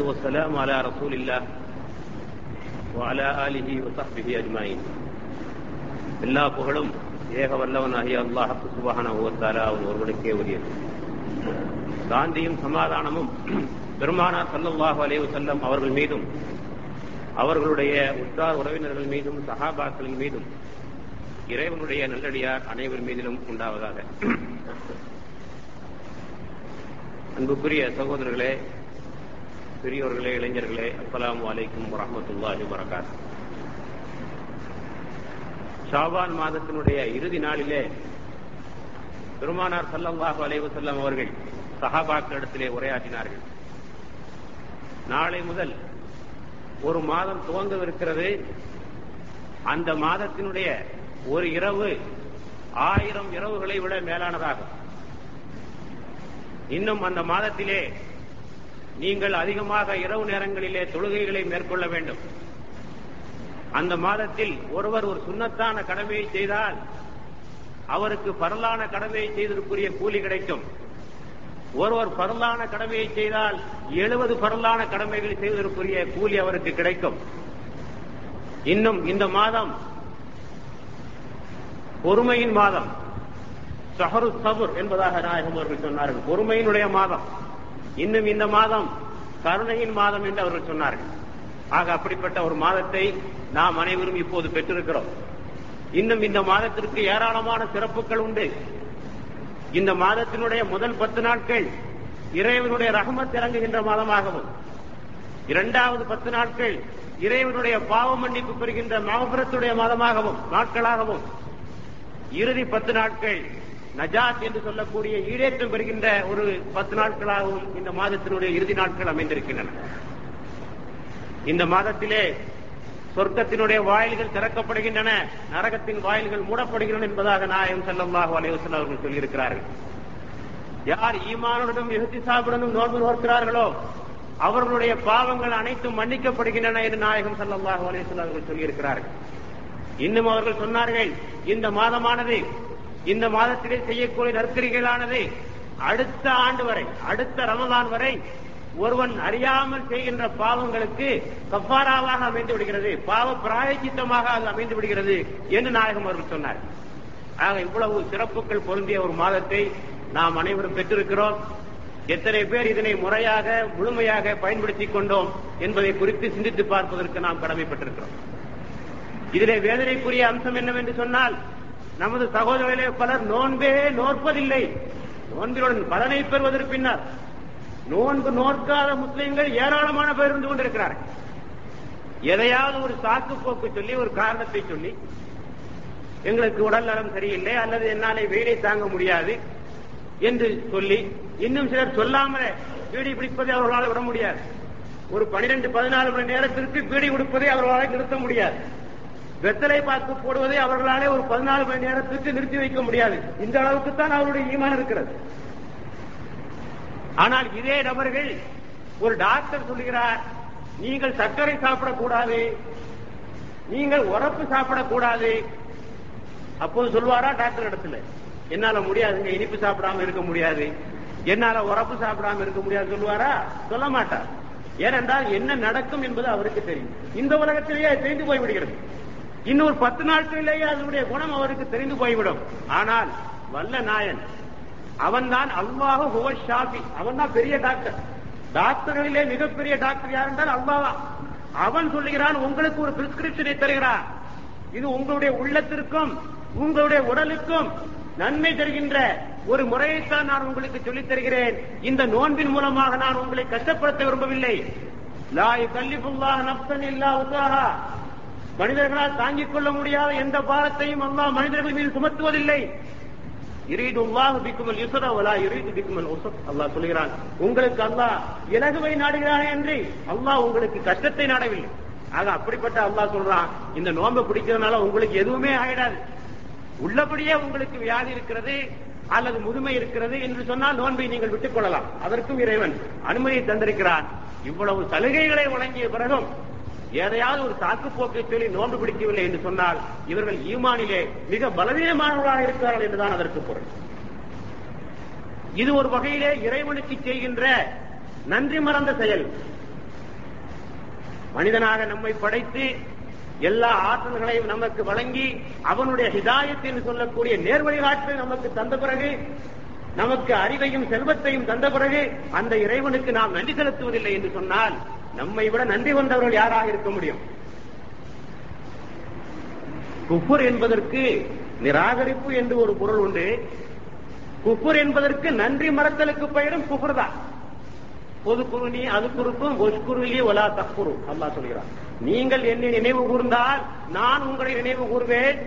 والسلام على رسول الله وعلى آله وصحبه أجمعين எல்லா புகழும் ஏக வல்லவனாகிய அல்லாஹ் சுபஹானஹு வ தஆலா அவன் ஒருவனுக்கே உரியது சாந்தியும் சமாதானமும் பெருமானார் ஸல்லல்லாஹு அலைஹி வஸல்லம் அவர்கள் மீதும் அவர்களுடைய உற்றார் உறவினர்கள் மீதும் சஹாபாக்களின் மீதும் இறைவனுடைய நல்லடியார் அனைவர் மீதிலும் உண்டாவதாக அன்புக்குரிய சகோதரர்களே பெரியோர்களே இளைஞர்களே அஸ்லாம் வலைக்கும் வரமத்துல்லாஹி வரகாத் ஷாபான் மாதத்தினுடைய இறுதி நாளிலே பெருமானார் ஸல்லல்லாஹு அலைவசல்லம் அவர்கள் சஹாபாக்களிடத்திலே உரையாற்றினார்கள். நாளை முதல் ஒரு மாதம் துவங்கவிருக்கிறது. அந்த மாதத்தினுடைய ஒரு இரவு ஆயிரம் இரவுகளை விட மேலானதாகும். இன்னும் அந்த மாதத்திலே நீங்கள் அதிகமாக இரவு நேரங்களிலே தொழுகைகளை மேற்கொள்ள வேண்டும். அந்த மாதத்தில் ஒருவர் ஒரு சுண்ணத்தான கடமையை செய்தால் அவருக்கு பரலான கடமையை செய்ததற்குரிய கூலி கிடைக்கும். ஒருவர் பரலான கடமையை செய்தால் எழுபது பரலான கடமைகளை செய்வதற்குரிய கூலி அவருக்கு கிடைக்கும். இன்னும் இந்த மாதம் பொறுமையின் மாதம். சஹரு சபுர் என்பதாக நாயகம் அவர்கள் சொன்னார்கள். பொறுமையினுடைய மாதம். இன்னும் இந்த மாதம் கருணையின் மாதம் என்று அவர்கள் சொன்னார்கள். ஆக அப்படிப்பட்ட ஒரு மாதத்தை நாம் அனைவரும் இப்போது பெற்றிருக்கிறோம். இன்னும் இந்த மாதத்திற்கு ஏராளமான சிறப்புகள் உண்டு. இந்த மாதத்தினுடைய முதல் பத்து நாட்கள் இறைவனுடைய ரகமத் இறங்குகின்ற மாதமாகவும் இரண்டாவது பத்து நாட்கள் இறைவனுடைய பாவ மன்னிப்பு பெறுகின்ற மாபுரத்துடைய மாதமாகவும் நாட்களாகவும் இறுதி பத்து நாட்கள் நஜாத் என்று சொல்லக்கூடிய ஈடேற்றம் பெறுகின்ற ஒரு பத்து நாட்களாகவும் இந்த மாதத்தினுடைய இறுதி நாட்கள் அமைந்திருக்கின்றன. இந்த மாதத்திலே சொர்க்கத்தினுடைய வாயில்கள் திறக்கப்படுகின்றன நரகத்தின் வாயில்கள் மூடப்படுகின்றன என்பதாக நாயகம் செல்லல்லாஹு அலைவசன் அவர்கள் சொல்லியிருக்கிறார்கள். யார் ஈமானுடனும் எஹ்திசாபுடனும் நோன்பு நோக்கிறார்களோ அவர்களுடைய பாவங்கள் அனைத்தும் மன்னிக்கப்படுகின்றன என்று நாயகம் சல்லாஹூ அலைவசன் அவர்கள் சொல்லியிருக்கிறார்கள். இன்னும் அவர்கள் சொன்னார்கள் இந்த மாதமானது இந்த மாதத்திலே செய்யக்கூடிய நற்கரிகளானது அடுத்த ஆண்டு வரை அடுத்த ரமதான் வரை ஒருவன் அறியாமல் செய்கின்ற பாவங்களுக்கு கப்பாராவாக அமைந்து விடுகிறது. பாவ பிராயச்சித்தமாக அது அமைந்து விடுகிறது என்று நாயகம் அவர்கள் சொன்னார். ஆக இவ்வளவு சிறப்புகள் பொருந்திய ஒரு மாதத்தை நாம் அனைவரும் பெற்றிருக்கிறோம். எத்தனை பேர் இதனை முறையாக முழுமையாக பயன்படுத்திக் கொண்டோம் என்பதை குறித்து சிந்தித்து பார்ப்பதற்கு நாம் கடமைப்பட்டிருக்கிறோம். இதிலே வேதனைக்குரிய அம்சம் என்னவென்று சொன்னால் நமது சகோதரர்களே பலர் நோன்பே நோற்பதில்லை. நோன்பினுடன் பலனை பெறுவதற்கு பின்னர் நோன்பு நோற்காத முஸ்லிம்கள் ஏராளமான பேர் இருந்து கொண்டிருக்கிறார்கள். எதையாவது ஒரு சாக்கு போக்கு சொல்லி ஒரு காரணத்தை சொல்லி எங்களுக்கு உடல் நலம் சரியில்லை அல்லது என்னாலே வெயிலை தாங்க முடியாது என்று சொல்லி இன்னும் சிலர் சொல்லாமலே பீடி பிடிப்பதை அவர்களால் விட முடியாது. ஒரு பனிரெண்டு பதினாலு மணி நேரத்திற்கு பீடி கொடுப்பதை அவர்களால் நிறுத்த முடியாது. வெத்தலை பார்த்து போடுவதை அவர்களாலே ஒரு பதினாலு மணி நேரத்திற்கு நிறுத்தி வைக்க முடியாது. இந்த அளவுக்கு தான் அவருடைய ஈமான் இருக்கிறது. ஆனால் இதே நபர்கள் ஒரு டாக்டர் சொல்லுகிறார் நீங்கள் சர்க்கரை சாப்பிடக்கூடாது நீங்கள் உரப்பு சாப்பிடக்கூடாது. அப்போது சொல்வாரா டாக்டர் இடத்துல என்னால முடியாதுங்க இனிப்பு சாப்பிடாம இருக்க முடியாது என்னால உரப்பு சாப்பிடாம இருக்க முடியாது. சொல்லுவாரா? சொல்ல மாட்டார். ஏனென்றால் என்ன நடக்கும் என்பது அவருக்கு தெரியும். இந்த உலகத்திலேயே தெரிந்து போய்விடுகிறது. இன்னொரு பத்து நாட்களிலேயே அதனுடைய குணம் அவருக்கு தெரிந்து போய்விடும். ஆனால் வல்ல நாயன் அவன் தான் அல்லாஹ் ஹுவர் ஷாஃபி. அவன் தான் பெரிய டாக்டர். டாக்டர்களிலே மிகப்பெரிய டாக்டர் யார் என்றால் அல்லாவா. அவன் சொல்லுகிறான் உங்களுக்கு ஒரு பிரிஸ்கிரிப்ஷனை தருகிறான் இது உங்களுடைய உள்ளத்திற்கும் உங்களுடைய உடலுக்கும் நன்மை தருகின்ற ஒரு முறையைத்தான் நான் உங்களுக்கு சொல்லித் தருகிறேன். இந்த நோன்பின் மூலமாக நான் உங்களை கஷ்டப்படுத்த விரும்பவில்லை. லாய் கல்லிபுல்லாஹ் நப்தன் இல்லா உத்தாகா மனிதர்களால் தாங்கிக் கொள்ள முடியாத எந்த பாரத்தையும் அல்லாஹ் மனிதர்கள் மீது சுமத்துவதில்லை. அல்லாஹ் சொல்கிறான் உங்களுக்கு அல்லாஹ் இலகுவை நாடுகிறானே என்று அல்லாஹ் உங்களுக்கு கஷ்டத்தை நாடவில்லை. ஆக அப்படிப்பட்ட அல்லாஹ் சொல்றான் இந்த நோன்பை பிடிக்கிறதுனால உங்களுக்கு எதுவுமே ஆயிடாது. உள்ளபடியே உங்களுக்கு வியாதி இருக்கிறது அல்லது முதுமை இருக்கிறது என்று சொன்னால் நோன்பை நீங்கள் விட்டுக் கொள்ளலாம். அதற்கும் இறைவன் அனுமதி தந்திருக்கிறான். இவ்வளவு சலுகைகளை வழங்கிய பிறகும் எதையாவது ஒரு சாக்கு போக்கை சொல்லி நோன்பு பிடிக்கவில்லை என்று சொன்னால் இவர்கள் ஈமானிலே மிக பலவீனமானவர்களாக இருக்கிறார்கள் என்றுதான் அதற்கு பொருள். இது ஒரு வகையிலே இறைவனுக்கு செய்கின்ற நன்றி மறந்த செயல். மனிதனாக நம்மை படைத்து எல்லா ஆற்றல்களையும் நமக்கு வழங்கி அவனுடைய ஹிதாயத் என்று சொல்லக்கூடிய நேர்வழிகாட்டை நமக்கு தந்த பிறகு நமக்கு அறிவையும் செல்வத்தையும் தந்த பிறகு அந்த இறைவனுக்கு நாம் நன்றி செலுத்துவதில்லை என்று சொன்னால் நம்மை விட நன்றி கொண்டவர்கள் யாராக இருக்க முடியும்? குஃபுர் என்பதற்கு நிராகரிப்பு என்று ஒரு பொருள் உண்டு. குஃபுர் என்பதற்கு நன்றி மறத்தலுக்கு பெயரும் குஃபுர் தான். பொது குருணி அது குறுக்கும் ஒஷ்குருலி ஒலா தக்குரு அல்லா சொல்கிறார் நீங்கள் என்னை நினைவு கூர்ந்தால் நான் உங்களை நினைவு கூறுவேன்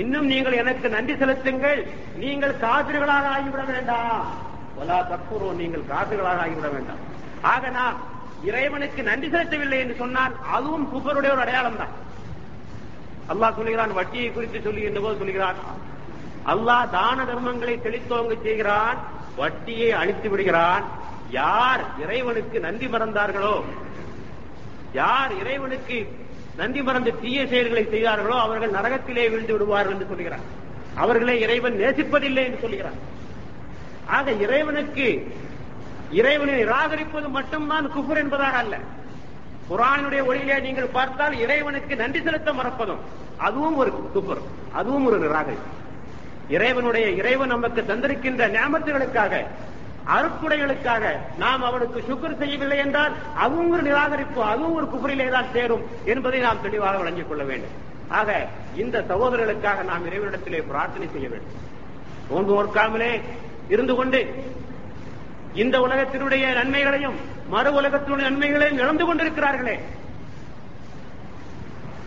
இன்னும் நீங்கள் எனக்கு நன்றி செலுத்துங்கள். நீங்கள் காதிர்களாக ஆகிவிட வேண்டாம். ஒலா தக்குரு நீங்கள் காதிர்களாக ஆகிவிட வேண்டாம். ஆக நான் இறைவனுக்கு நன்றி செலுத்தவில்லை என்று சொன்னால் அதுவும் குஃபருடைய ஒரு அடையாளம் தான் அல்லாஹ் சொல்லுகிறான் வட்டியை குறித்து சொல்லுகின்ற போது சொல்கிறான் அல்லாஹ் தான தர்மங்களை தெளித்தோங்க செய்கிறான் வட்டியை அழித்து விடுகிறான். யார் இறைவனுக்கு நன்றி மறந்தார்களோ யார் இறைவனுக்கு நன்றி மறந்து தீய செயல்களை செய்தார்களோ அவர்கள் நரகத்திலே விழுந்து விடுவார்கள் என்று சொல்கிறார் அவர்களை இறைவன் நேசிப்பதில்லை என்று சொல்கிறார் ஆக இறைவனுக்கு இறைவனை நிராகரிப்பது மட்டும்தான் குஃபர் என்பதாக அல்ல. குரானுடைய ஒளியிலே நீங்கள் பார்த்தால் இறைவனுக்கு நன்றி செலுத்த மறப்பதும் அதுவும் ஒரு குஃபர் அதுவும் ஒரு நிராகரிப்பு. இறைவனுடைய இறைவன் நமக்கு தந்திருக்கின்ற ஞாபகங்களுக்காக அருக்குடைகளுக்காக நாம் அவனுக்கு சுக்கர் செய்யவில்லை என்றால் அதுவும் ஒரு நிராகரிப்பு அதுவும் ஒரு குஃபரிலே தான் சேரும் என்பதை நாம் தெளிவாக வழங்கிக் கொள்ள வேண்டும். ஆக இந்த சகோதரர்களுக்காக நாம் இறைவனிடத்திலே பிரார்த்தனை செய்ய வேண்டும். நோன்பு ஓர்க்காமலே இருந்து கொண்டு இந்த உலகத்தினுடைய நன்மைகளையும் மறு உலகத்தினுடைய நன்மைகளையும் இழந்து கொண்டிருக்கிறார்களே.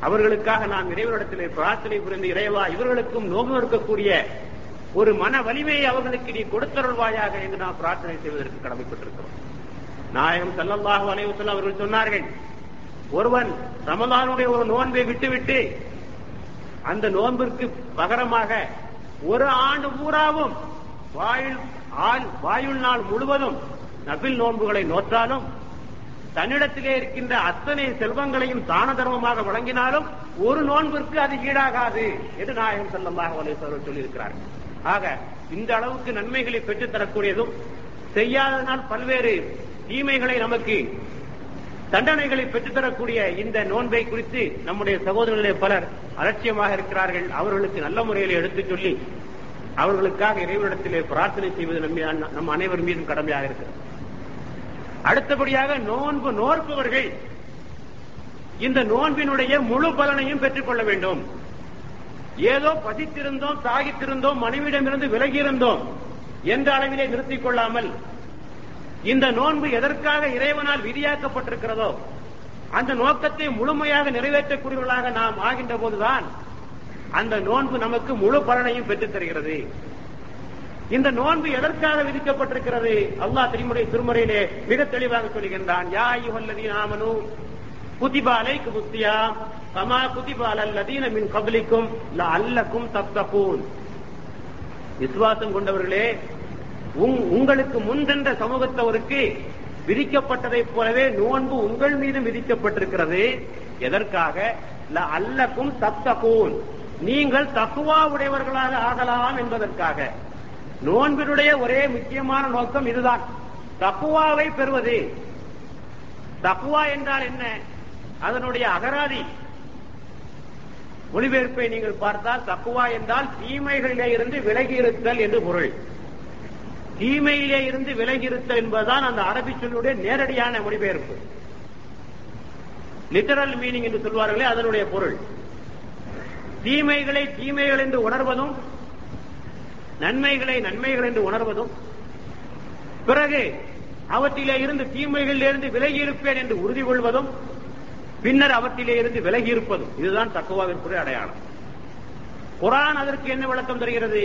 அவர்களுக்காக நாம் இறைவனிடத்திலே பிரார்த்தனை புரிந்து இறைவா இவர்களுக்கும் நோக்கம் இருக்கக்கூடிய ஒரு மன வலிமையை அவர்களுக்கு நீ கொடுத்தருள்வாயாக என்று நாம் பிரார்த்தனை செய்வதற்கு கடமைப்பட்டிருக்கிறோம். நாயகம் சல்லல்லாஹு அலைவசல்லம் அவர்கள் சொன்னார்கள் ஒருவன் ரமதானுடைய ஒரு நோன்பை விட்டுவிட்டு அந்த நோன்பிற்கு பகரமாக ஒரு ஆண்டு பூராவும் வாயில் ஆள் வாயுள் நாள் முழுவதும் நபில் நோன்புகளை நோற்றாலும் தன்னிடத்திலே இருக்கின்ற அத்தனை செல்வங்களையும் தான தர்மமாக வழங்கினாலும் ஒரு நோன்பிற்கு அது ஈடாகாது என்று நாயகம் செல்லமாக சொல்லியிருக்கிறார்கள் ஆக இந்த அளவுக்கு நன்மைகளை பெற்றுத் தரக்கூடியதும் செய்யாததனால் பல்வேறு தீமைகளை நமக்கு தண்டனைகளை பெற்றுத்தரக்கூடிய இந்த நோன்பை குறித்து நம்முடைய சகோதரர்களே பலர் அலட்சியமாக இருக்கிறார்கள். அவர்களுக்கு நல்ல முறையில் எடுத்துச் சொல்லி அவர்களுக்காக இறைவனிடத்திலே பிரார்த்தனை செய்வது நம் அனைவர் மீதும் கடமையாக இருக்கிறது. அடுத்தபடியாக நோன்பு நோற்பவர்கள் இந்த நோன்பினுடைய முழு பலனையும் பெற்றுக் கொள்ள வேண்டும். ஏதோ பதித்திருந்தோம் தாகித்திருந்தோம் மனைவியிடமிருந்து விலகியிருந்தோம் என்ற அளவிலே நிறுத்திக் கொள்ளாமல் இந்த நோன்பு எதற்காக இறைவனால் விதியாக்கப்பட்டிருக்கிறதோ அந்த நோக்கத்தை முழுமையாக நிறைவேற்றக்கூடியவர்களாக நாம் ஆகின்ற போதுதான் அந்த நோன்பு நமக்கு முழு பலனையும் பெற்றுத் தருகிறது. இந்த நோன்பு எதற்காக விதிக்கப்பட்டிருக்கிறது? அல்லாஹ் திருமுறை திருமுறையிலே மிக தெளிவாக சொல்கின்றான் யா ஐயுஹல்லதி ஆமனு குதிபா அலைக்கு முத்தியா கமா அல்லதீன மின் கபலிக்கும் அல்லக்கும் தப்தகூன் விசுவாசம் கொண்டவர்களே உங்களுக்கு முன்சென்ற சமூகத்தவருக்கு விதிக்கப்பட்டதைப் போலவே நோன்பு உங்கள் மீதும் விதிக்கப்பட்டிருக்கிறது. எதற்காக? அல்லக்கும் தப்தகூன் நீங்கள் தக்குவா உடையவர்களாக ஆகலாம் என்பதற்காக. நோன்பினுடைய ஒரே முக்கியமான நோக்கம் இதுதான். தக்குவாவை பெறுவது. தக்குவா என்றால் என்ன? அதனுடைய அகராதி. மொழிபெயர்ப்பை நீங்கள் பார்த்தால் தக்குவா என்றால் தீமைகளிலே இருந்து விலகி இருத்தல் என்று பொருள். தீமையிலே இருந்து விலகி இருத்தல் என்பதுதான் அந்த அரபி சொல்லுடைய நேரடியான மொழிபெயர்ப்பு. லிட்டரல் மீனிங் என்று சொல்வார்களே அதனுடைய பொருள். தீமைகளை தீமைகள் என்று உணர்வதும் நன்மைகளை நன்மைகள் என்று உணர்வதும் பிறகு அவற்றிலே இருந்து தீமைகளில் இருந்து விலகி இருப்பேன் என்று உறுதி கொள்வதும் பின்னர் அவற்றிலே இருந்து விலகி இருப்பதும். இதுதான் தக்குவாவிற்குரிய அடையாளம். குரான் அதற்கு என்ன விளக்கம் தருகிறது?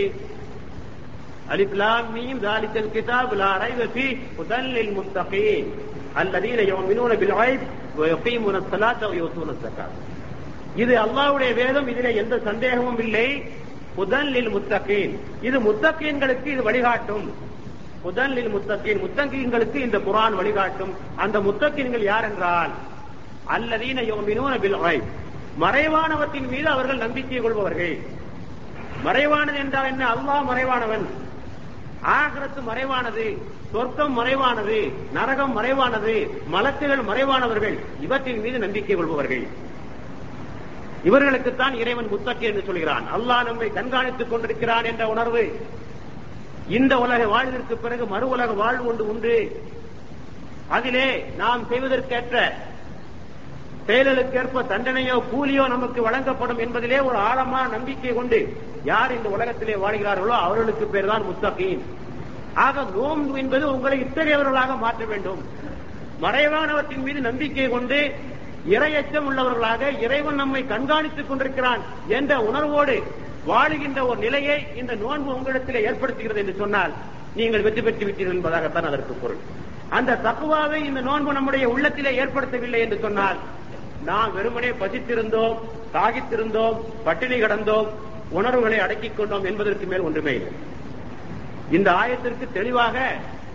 அலிப்லாம் மீம் தாலித்தல் கிதாப் லா ரைவ ஃபீ ஹுதல் லில் முத்தகீன் அல்லதீன யுமினூன பில் கைப் வ யுகீமுன ஸலாத்த வ யூத்தூன ஸகாத் இது அல்லாவுடைய வேதம் இதிலே எந்த சந்தேகமும் இல்லை. புதன்லில் லில் முத்தகீன். இது முத்தகீன்களுக்கு இது வழிகாட்டும். புதன்லில் லில் முத்தகீன். முத்தகீன்களுக்கு இந்த குரான் வழிகாட்டும். அந்த முத்தகீன்கள் யார் என்றால் அல்லதீன மறைவானவத்தின் பில் மறைவானவற்றின் மீது அவர்கள் நம்பிக்கை கொள்பவர்கள். மறைவானது என்றால் என்ன? அல்லாஹ் மறைவானவன். ஆகரத்து மறைவானது சொர்க்கம் மறைவானது நரகம் மறைவானது மலக்குகள் மறைவானவர்கள். இவற்றின் மீது நம்பிக்கை கொள்பவர்கள். இவர்களுக்குத்தான் இறைவன் முத்தக்கி என்று சொல்கிறான். அல்லாஹ் நம்மை கண்காணித்துக் கொண்டிருக்கிறான் என்ற உணர்வு. இந்த உலக வாழ்விற்கு பிறகு மறு உலக வாழ்வு ஒன்று உண்டு. அதிலே நாம் செய்வதற்கேற்ற செயலுக்கேற்ப தண்டனையோ கூலியோ நமக்கு வழங்கப்படும் என்பதிலே ஒரு ஆழமான நம்பிக்கை கொண்டு யார் இந்த உலகத்திலே வாழ்கிறார்களோ அவர்களுக்கு பேர் தான் முத்தகீன். ஆக நோன்பு என்பது உங்களை இத்தகையவர்களாக மாற்ற வேண்டும். மறைவானவற்றின் மீது நம்பிக்கை கொண்டு இரையச்சம் உள்ளவர்களாக இறைவன் நம்மை கண்காணித்துக் கொண்டிருக்கிறான் என்ற உணர்வோடு வாழுகின்ற ஒரு நிலையை இந்த நோன்பு உங்களிடத்தில் ஏற்படுத்துகிறது என்று சொன்னால் நீங்கள் வெற்றி பெற்று விட்டீர்கள் என்பதாகத்தான் அதற்கு பொருள். அந்த தக்குவாவை இந்த நோன்பு நம்முடைய உள்ளத்திலே ஏற்படுத்தவில்லை என்று சொன்னால் நாம் வெறுமனே பசித்திருந்தோம் தாகித்திருந்தோம் பட்டினி கடந்தோம் உணர்வுகளை அடக்கிக் கொண்டோம் என்பதற்கு மேல் ஒன்றுமே இல்லை. இந்த ஆயத்திற்கு தெளிவாக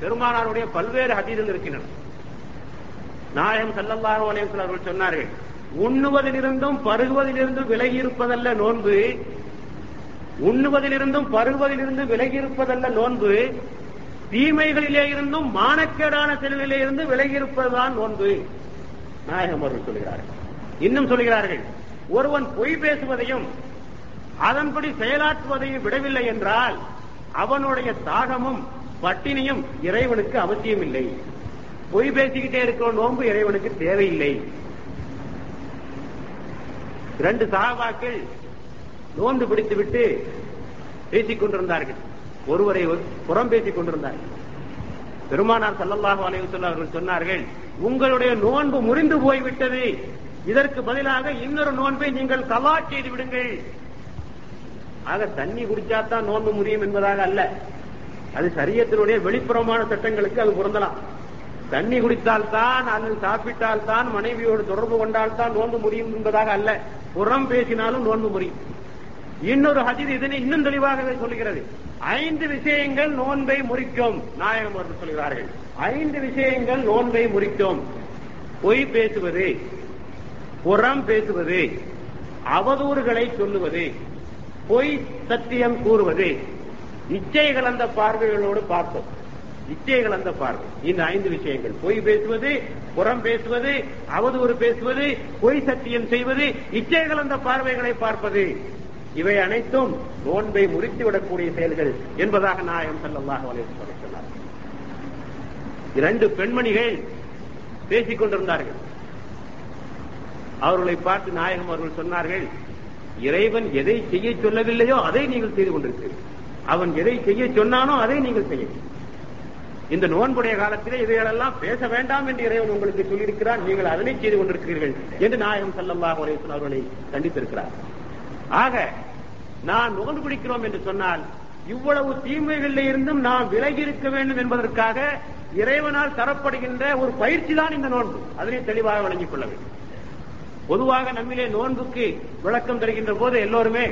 பெருமானாருடைய பல்வேறு ஹதீதங்கள் இருக்கின்றன. நாயகம் செல்லல்லாக உலகம் வஸல்லம் அவர்கள் சொன்னார்கள் உண்ணுவதிலிருந்தும் பருகுவதிலிருந்தும் விலகி இருப்பதல்ல நோன்பு. உண்ணுவதிலிருந்தும் பருகுவதிலிருந்து விலகி இருப்பதல்ல நோன்பு. தீமைகளிலே இருந்தும் மானக்கேடான செயல்களிலே இருந்து விலகி இருப்பதுதான் நோன்பு. நாயகம் அவர்கள் சொல்கிறார்கள். இன்னும் சொல்கிறார்கள் ஒருவன் பொய் பேசுவதையும் அதன்படி செயலாற்றுவதையும் விடவில்லை என்றால் அவனுடைய தாகமும் பட்டினியும் இறைவனுக்கு அவசியமில்லை. பொய் பேசிக்கிட்டே இருக்கிற நோன்பு இறைவனுக்கு தேவையில்லை. இரண்டு சகாபாக்கள் நோன்பு பிடித்துவிட்டு பேசிக் கொண்டிருந்தார்கள். ஒருவரை புறம் பேசிக் கொண்டிருந்தார்கள். பெருமானார் சல்லல்லாஹு அலைஹி அவர்கள் சொன்னார்கள் உங்களுடைய நோன்பு முறிந்து போய்விட்டது. இதற்கு பதிலாக இன்னொரு நோன்பை நீங்கள் கவா செய்து விடுங்கள். ஆக தண்ணி குடிச்சாதான் நோன்பு முடியும் என்பதாக அல்ல. அது சரியத்தினுடைய வெளிப்புறமான சட்டங்களுக்கு அது பொருந்தலாம். தண்ணி குடித்தால் தான் அல்லது சாப்பிட்டால் தான் மனைவியோடு தொடர்பு கொண்டால் தான் நோன்பு முடியும் என்பதாக அல்ல. புறம் பேசினாலும் நோன்பு முடியும். இன்னொரு ஹதிர் இதனை இன்னும் தெளிவாக சொல்கிறது ஐந்து விஷயங்கள் நோன்பை முறிக்கும். நாயகம் அவர்கள் சொல்கிறார்கள். ஐந்து விஷயங்கள் நோன்பை முறிக்கும். பொய் பேசுவது புறம் பேசுவது அவதூறுகளை சொல்லுவது பொய் சத்தியம் கூறுவது இச்சை கலந்த பார்வைகளோடு பார்த்தோம் இச்சை அந்த பார்வை. இந்த ஐந்து விஷயங்கள். பொய் பேசுவது புறம் பேசுவது அவதூறு பேசுவது பொய் சத்தியம் செய்வது இச்சை அந்த பார்வைகளை பார்ப்பது. இவை அனைத்தும் நோன்பை முறித்துவிடக்கூடிய செயல்கள் என்பதாக நாயகம் செல்லமாக சொன்னார். இரண்டு பெண்மணிகள் பேசிக் கொண்டிருந்தார்கள். அவர்களை பார்த்து நாயகம் அவர்கள் சொன்னார்கள் இறைவன் எதை செய்ய சொல்லவில்லையோ அதை நீங்கள் செய்து கொண்டிருக்கிறீர்கள். அவன் எதை செய்ய சொன்னானோ அதை நீங்கள் செய்ய இந்த நோன்புடைய காலத்திலே இவைகளெல்லாம் பேச வேண்டாம் என்று இறைவன் உங்களுக்கு சொல்லியிருக்கிறான் நீங்கள் அதனை செய்து கொண்டிருக்கிறீர்கள் என்று நாயகம் சல்லல்லாஹ் அலைஹிஸ்ஸலாம் அவர்களை கண்டித்திருக்கிறார். ஆக நான் நோன்பு பிடிக்கிறோம் என்று சொன்னால் இவ்வளவு தீமைகளில் இருந்தும் நாம் விலகி இருக்க வேண்டும் என்பதற்காக இறைவனால் தரப்படுகின்ற ஒரு பயிற்சி தான் இந்த நோன்பு. அதனை தெளிவாக வழங்கிக் கொள்ள வேண்டும். பொதுவாக நம்மிலே நோன்புக்கு விளக்கம் தருகின்ற போது எல்லோருமே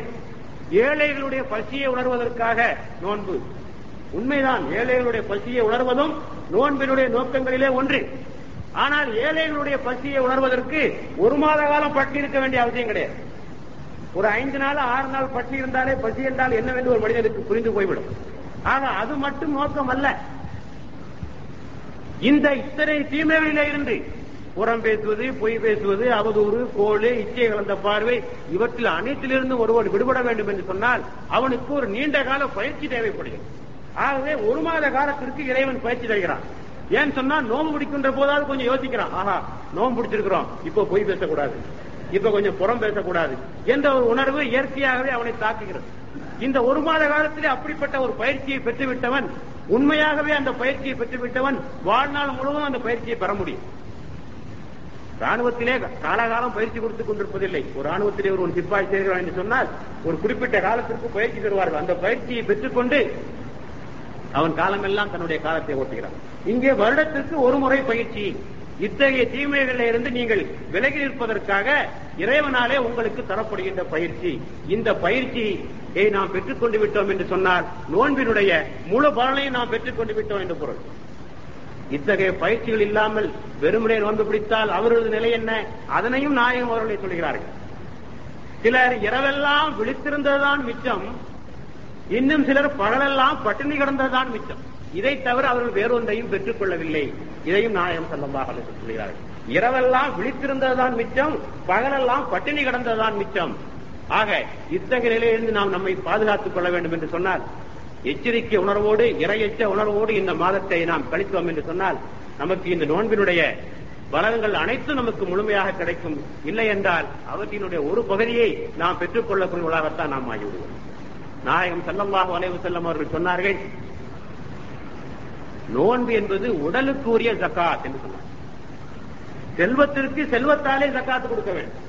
ஏழைகளுடைய பசியை உணர்வதற்காக நோன்பு உண்மைதான் ஏழைகளுடைய பசியை உணர்வதும் நோன்பினுடைய நோக்கங்களிலே ஒன்று. ஆனால் ஏழைகளுடைய பசியை உணர்வதற்கு ஒரு மாத காலம் பட்டி இருக்க வேண்டிய அவசியம் கிடையாது. ஒரு ஐந்து நாள் ஆறு நாள் பட்டி இருந்தாலே பசி என்றால் என்னவென்று ஒரு மனிதனுக்கு புரிந்து போய்விடும். ஆனா அது மட்டும் நோக்கம் அல்ல. இந்த இத்தனை தீமைகளிலே இருந்து புறம் பேசுவது பொய் பேசுவது அவதூறு கோழு இச்சை கலந்த பார்வை இவற்றில் அனைத்திலிருந்து ஒருவர் விடுபட வேண்டும் என்று சொன்னால் அவனுக்கு ஒரு நீண்ட கால பயிற்சி தேவைப்படுகிறது. ஆகவே ஒரு மாத காலத்திற்கு இறைவன் பயிற்சி தருகிறான். ஏன் சொன்னா நோம்பு பிடிக்கின்ற போதாவது கொஞ்சம் யோசிக்கிறான். ஆஹா நோம்பு பிடிச்சிருக்கிறோம். இப்போ பொய் பேசக்கூடாது. இப்ப கொஞ்சம் புறம் பேசக்கூடாது என்ற ஒரு உணர்வு இயற்கையாகவே அவனை தாக்குகிறது. இந்த ஒரு மாத காலத்திலே அப்படிப்பட்ட ஒரு பயிற்சியை பெற்றுவிட்டவன் உண்மையாகவே அந்த பயிற்சியை பெற்றுவிட்டவன் வாழ்நாள் முழுவதும் அந்த பயிற்சியை பெற முடியும். ராணுவத்திலே காலாகாலம் பயிற்சி கொடுத்துக் கொண்டிருப்பதில்லை. ஒரு ராணுவத்திலே ஒரு சிப்பாய் சேர்கிறான் என்று சொன்னால் ஒரு குறிப்பிட்ட காலத்திற்கு பயிற்சி தருவார்கள். அந்த பயிற்சியை பெற்றுக்கொண்டு அவன் காலமெல்லாம் தன்னுடைய காலத்தை ஓட்டுகிறான். இங்கே வருடத்திற்கு ஒரு முறை பயிற்சி. இத்தகைய தீமைகளில் இருந்து நீங்கள் விலகி நிற்பதற்காக இறைவனாலே உங்களுக்கு தரப்படுகின்ற பயிற்சி. இந்த பயிற்சியை நாம் பெற்றுக் கொண்டு விட்டோம் என்று சொன்னால் நோன்பினுடைய முழு பலனையும் நாம் பெற்றுக் கொண்டு விட்டோம் என்று பொருள். இத்தகைய பயிற்சிகள் இல்லாமல் வெறுமனே நோன்பு பிடித்தால் அவர்களது நிலை என்ன? அதனையும் நாயகம் அவர்களை சொல்கிறார்கள். சிலர் இரவெல்லாம் விழித்திருந்ததுதான் மிச்சம். இன்னும் சிலர் பகலெல்லாம் பட்டினி கிடந்ததுதான் மிச்சம். இதை தவிர அவர்கள் வேறொன்றையும் பெற்றுக் கொள்ளவில்லை இதையும் நாயகம் செல்லமாக சொல்கிறார்கள். இரவெல்லாம் விழித்திருந்ததுதான் மிச்சம் பகலெல்லாம் பட்டினி கிடந்ததுதான் மிச்சம். ஆக இத்தகைய நிலையிலிருந்து நாம் நம்மை பாதுகாத்துக் கொள்ள வேண்டும் என்று சொன்னால் எச்சரிக்கை உணர்வோடு இரையச்ச உணர்வோடு இந்த மாதத்தை நாம் கழித்தோம் என்று சொன்னால் நமக்கு இந்த நோன்பினுடைய பலன்கள் அனைத்தும் நமக்கு முழுமையாக கிடைக்கும். இல்லை என்றால் அவற்றினுடைய ஒரு பகுதியை நாம் பெற்றுக் கொள்ளக்கூடியவர்களாகத்தான் நாம் ஆகிவிடுவோம். நாயகம் செல்லம்பாக வளைவு செல்லம் அவர்கள் சொன்னார்கள் நோன்பு என்பது உடலுக்கு உரிய ஜக்காத் என்று சொன்னார். செல்வத்திற்கு செல்வத்தாலே ஜக்காத்து கொடுக்க வேண்டும்.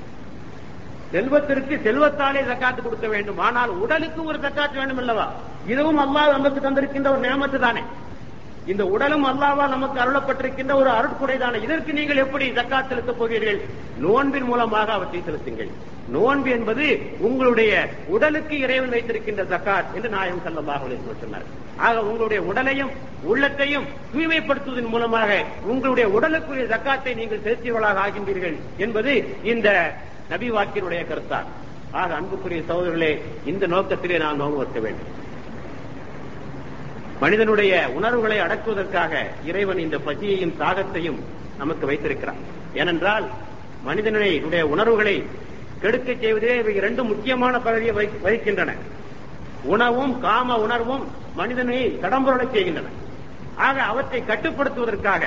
செல்வத்திற்கு செல்வத்தாலே ஜக்காத்து கொடுக்க வேண்டும். ஆனால் உடலுக்கு ஒரு ஜக்காத்து வேண்டும் அல்லவா இதுவும் அல்லாஹ் நமக்கு தந்திருக்கின்ற ஒரு நியமத்து தானே இந்த உடலும் அல்லாவா நமக்கு அருளப்பட்டிருக்கின்ற ஒரு அருட்குடைதான. இதற்கு நீங்கள் எப்படி ஜக்காத் செலுத்தப் போகிறீர்கள்? நோன்பின் மூலமாக அவற்றை செலுத்துங்கள். நோன்பு என்பது உங்களுடைய உடலுக்கு இறைவன் வைத்திருக்கின்ற ஜக்காத் என்று நாயம் செல்லமாக சொன்னார். ஆக உங்களுடைய உடலையும் உள்ளத்தையும் தூய்மைப்படுத்துவதன் மூலமாக உங்களுடைய உடலுக்குரிய ஜக்காத்தை நீங்கள் செலுத்தியவர்களாக ஆகின்றீர்கள் என்பது இந்த நபி வாக்கினுடைய கருத்தார் ஆக அன்புக்குரிய சகோதரர்களே இந்த நோக்கத்திலே நான் நோக்கம் வைக்க வேண்டும். மனிதனுடைய உணர்வுகளை அடக்குவதற்காக இறைவன் இந்த பசியையும் தாகத்தையும் நமக்கு வைத்திருக்கிறான். ஏனென்றால் மனிதனுடைய உணர்வுகளை கெடுக்க செய்வதே இவை இரண்டு முக்கியமான பகுதியை வகிக்கின்றன. உணவும் காம உணர்வும் மனிதனை கடம்புரளை செய்கின்றன. ஆக அவற்றை கட்டுப்படுத்துவதற்காக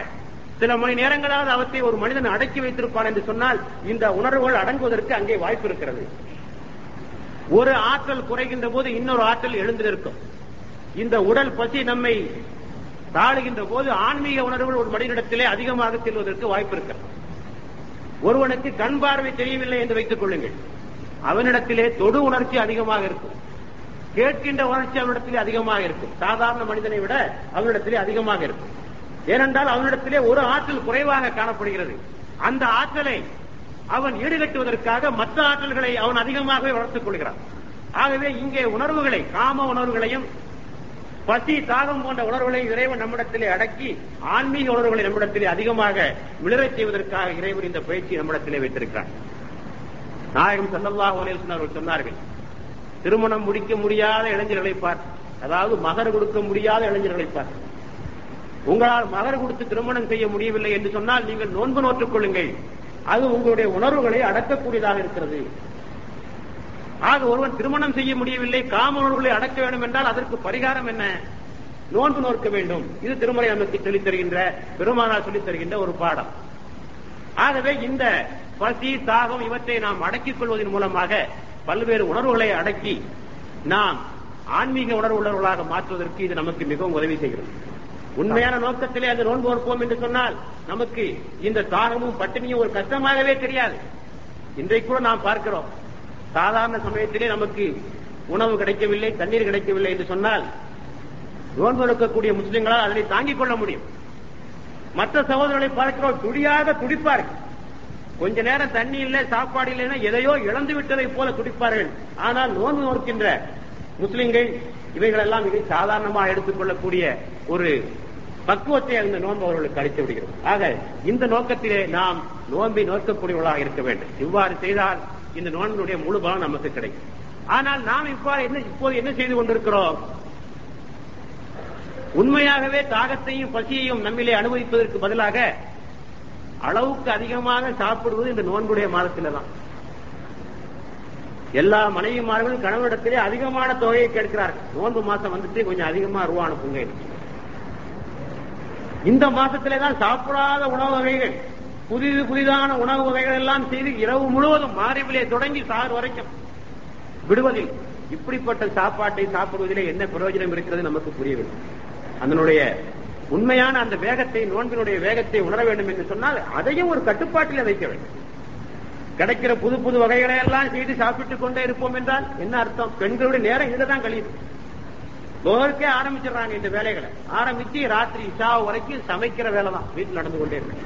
சில மணி நேரங்களாவது அவற்றை ஒரு மனிதன் அடக்கி வைத்திருப்பான் என்று சொன்னால் இந்த உணர்வுகள் அடங்குவதற்கு அங்கே வாய்ப்பு இருக்கிறது. ஒரு ஆற்றல் குறைகின்ற போது இன்னொரு ஆற்றல் எழுந்து நிற்கும். இந்த உடல் பசி நம்மை தாழுகின்ற போது ஆன்மீக உணர்வுகள் ஒரு மனிதனிடத்திலே அதிகமாக செல்வதற்கு வாய்ப்பு இருக்கிறது ஒருவனுக்கு கண் பார்வை தெரியவில்லை என்று வைத்துக் கொள்ளுங்கள். அவனிடத்திலே தொடு உணர்ச்சி அதிகமாக இருக்கும். கேட்கின்ற உணர்ச்சி அவனிடத்திலே அதிகமாக இருக்கும். சாதாரண மனிதனை விட அவனிடத்திலே அதிகமாக இருக்கும். ஏனென்றால் அவனிடத்திலே ஒரு ஆற்றல் குறைவாக காணப்படுகிறது. அந்த ஆற்றலை அவன் ஈடுகட்டுவதற்காக மற்ற ஆற்றல்களை அவன் அதிகமாகவே வளர்த்துக் கொள்கிறான். ஆகவே இங்கே உணர்வுகளை காம உணர்வுகளையும் பசி தாகம் போன்ற உணர்வுகளை இறைவன் நம்மிடத்திலே அடக்கி ஆன்மீக உணர்வுகளை நம்மிடத்திலே அதிகமாக விளரச் செய்வதற்காக இறைவன் இந்த பயிற்சி நம்மிடத்திலே வைத்திருக்கிறார். நாயகம் சல்லல்லாஹ் அவர்கள் சொன்னார்கள் திருமணம் முடிக்க முடியாத இளைஞர்களை பார் அதாவது மகர் கொடுக்க முடியாத இளைஞர்களை பார். உங்களால் மகர் கொடுத்து திருமணம் செய்ய முடியவில்லை என்று சொன்னால் நீங்கள் நோன்பு நோற்றுக் கொள்ளுங்கள். அது உங்களுடைய உணர்வுகளை அடக்கக்கூடியதாக இருக்கிறது. ஆக ஒருவன் திருமணம் செய்ய முடியவில்லை காம உணர்வுகளை அடக்க வேண்டும் என்றால் அதற்கு பரிகாரம் என்ன? நோன்பு நோக்க வேண்டும். இது திருமறை நமக்கு சொல்லித் தருகின்ற பெருமானார் சொல்லித் தருகின்ற ஒரு பாடம். ஆகவே இந்த பசி தாகம் இவற்றை நாம் அடக்கிக் கொள்வதன் மூலமாக பல்வேறு உணர்வுகளை அடக்கி நாம் ஆன்மீக உணர்வு உள்ளவர்களாக மாற்றுவதற்கு இது நமக்கு மிகவும் உதவி செய்கிறது. உண்மையான நோக்கத்திலே அந்த நோன்பு நோற்போம் என்று சொன்னால் நமக்கு இந்த தாகமும் பட்டினியும் ஒரு கஷ்டமாகவே தெரியாது. இன்றைக்கு கூட நாம் பார்க்கிறோம். சாதாரண சமயத்திலே நமக்கு உணவு கிடைக்கவில்லை தண்ணீர் கிடைக்கவில்லை என்று சொன்னால் நோன்பு இருக்கக்கூடிய முஸ்லிம்களால் அதனை தாங்கிக் கொள்ள முடியும். மற்ற சகோதரர்களை பார்க்கிறோம் துடியாக துடிப்பார்கள். கொஞ்ச நேரம் தண்ணி இல்லை சாப்பாடு இல்லைன்னா எதையோ இழந்து விட்டதை போல துடிப்பார்கள். ஆனால் நோன்பு நோக்கின்ற முஸ்லிம்கள் இவைகளெல்லாம் மிக சாதாரணமாக எடுத்துக்கொள்ளக்கூடிய ஒரு பக்குவத்தை அந்த நோன்பு அவர்களுக்கு அளித்து விடுகிறது. ஆக இந்த நோக்கத்திலே நாம் நோன்பை நோக்கக்கூடியவர்களாக இருக்க வேண்டும். இவ்வாறு செய்தால் இந்த நோன்பினுடைய முழு பலம் நமக்கு கிடைக்கும். ஆனால் நாம் இவ்வாறு என்ன இப்போது என்ன செய்து கொண்டிருக்கிறோம்? உண்மையாகவே தாகத்தையும் பசியையும் நம்மிலே அனுபவிப்பதற்கு பதிலாக அளவுக்கு அதிகமாக சாப்பிடுவது இந்த நோன்புடைய மாதத்தில் தான். எல்லா மனைவிமார்களும் கணவனிடத்திலே அதிகமான தொகையை கேட்கிறார்கள். நோன்பு மாசம் வந்துட்டு கொஞ்சம் அதிகமா ரூபா அனுப்புங்க இந்த மாசத்திலே தான் சாப்பிடாத உணவு வகைகள் புதிது புதிதான உணவு வகைகள் எல்லாம் செய்து இரவு முழுவதும் மாறிவிலே தொடங்கி சாறு வரைக்கும் விடுவதில் இப்படிப்பட்ட சாப்பாட்டை சாப்பிடுவதிலே என்ன பிரயோஜனம் இருக்கிறது நமக்கு புரியவில்லை. அதனுடைய உண்மையான அந்த வேகத்தை நோன்பினுடைய வேகத்தை உணர வேண்டும் என்று சொன்னால் அதையும் ஒரு கட்டுப்பாட்டில் வைக்க வேண்டும். கிடைக்கிற புது புது வகைகளை எல்லாம் செய்து சாப்பிட்டுக் கொண்டே இருப்போம் என்றால் என்ன அர்த்தம்? பெண்களுடைய நேரம் இதுதான் கழியுது லோகருக்கே ஆரம்பிச்சிடறாங்க இந்த வேலைகளை. ஆரம்பிச்சு ராத்திரி இஷா வரைக்கும் சமைக்கிற வேலை தான் வீட்டில் நடந்து கொண்டே இருக்கு.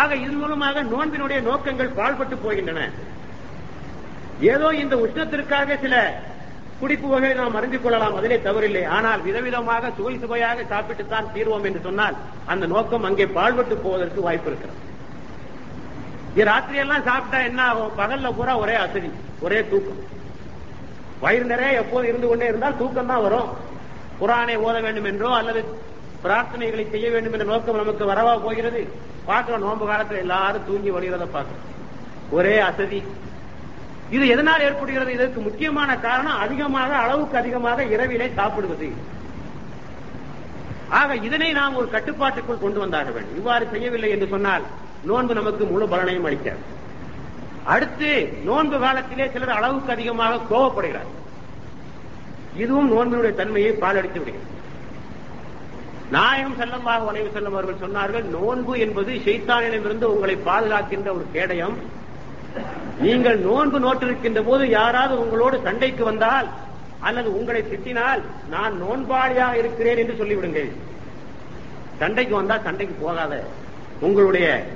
ஆக இதன் மூலமாக நோன்பினுடைய நோக்கங்கள் பாழ்பட்டு போகின்றன. ஏதோ இந்த உஷ்ணத்திற்காக சில குடிப்பு வகையை நாம் அறிந்து கொள்ளலாம் அதிலே தவறில்லை. ஆனால் விதவிதமாக சுவை சுவையாக சாப்பிட்டுத்தான் தீர்வோம் என்று சொன்னால் அந்த நோக்கம் அங்கே பாழ்பட்டு போவதற்கு வாய்ப்பு இருக்கிறது. ராத்திரி எல்லாம் சாப்பிட்டா என்ன ஆகும்? பகல்ல பூரா ஒரே அசதி ஒரே தூக்கம். வயிறு நிறைய எப்போது இருந்து கொண்டே இருந்தால் தூக்கம் தான் வரும். குரானை ஓத வேண்டும் என்றோ அல்லது பிரார்த்தனைகளை செய்ய வேண்டும் என்ற நோக்கம் நமக்கு வரவா போகிறது? பார்க்கிறோம் நோன்பு காலத்தில் எல்லாரும் தூங்கி வருகிறத பார்க்கிறோம் ஒரே அசதி. இது எதனால் ஏற்படுகிறது? இதற்கு முக்கியமான காரணம் அதிகமாக அளவுக்கு அதிகமாக இரவிலே சாப்பிடுவது. ஆக இதனை நாம் ஒரு கட்டுப்பாட்டுக்குள் கொண்டு வந்தாக வேண்டும். இவ்வாறு செய்யவில்லை என்று சொன்னால் நோன்பு நமக்கு முழு பலனையும் அளிக்காது. அடுத்து நோன்பு காலத்திலே சிலர் அளவுக்கு அதிகமாக கோவப்படுகிறார். இதுவும் நோன்பினுடைய தன்மையை பாலடித்து விடுகிறது. நாயகம் செல்லமாக உணவு செல்லும் அவர்கள் சொன்னார்கள் நோன்பு என்பது சைத்தானிடமிருந்து உங்களை பாதுகாக்கின்ற ஒரு கேடயம். நீங்கள் நோன்பு நோட்டிருக்கின்ற போது யாராவது உங்களோடு சண்டைக்கு வந்தால் அல்லது உங்களை திட்டினால் நான் நோன்பாளியாக இருக்கிறேன் என்று சொல்லிவிடுங்கள். சண்டைக்கு வந்தா சண்டைக்கு போகாத. உங்களுடைய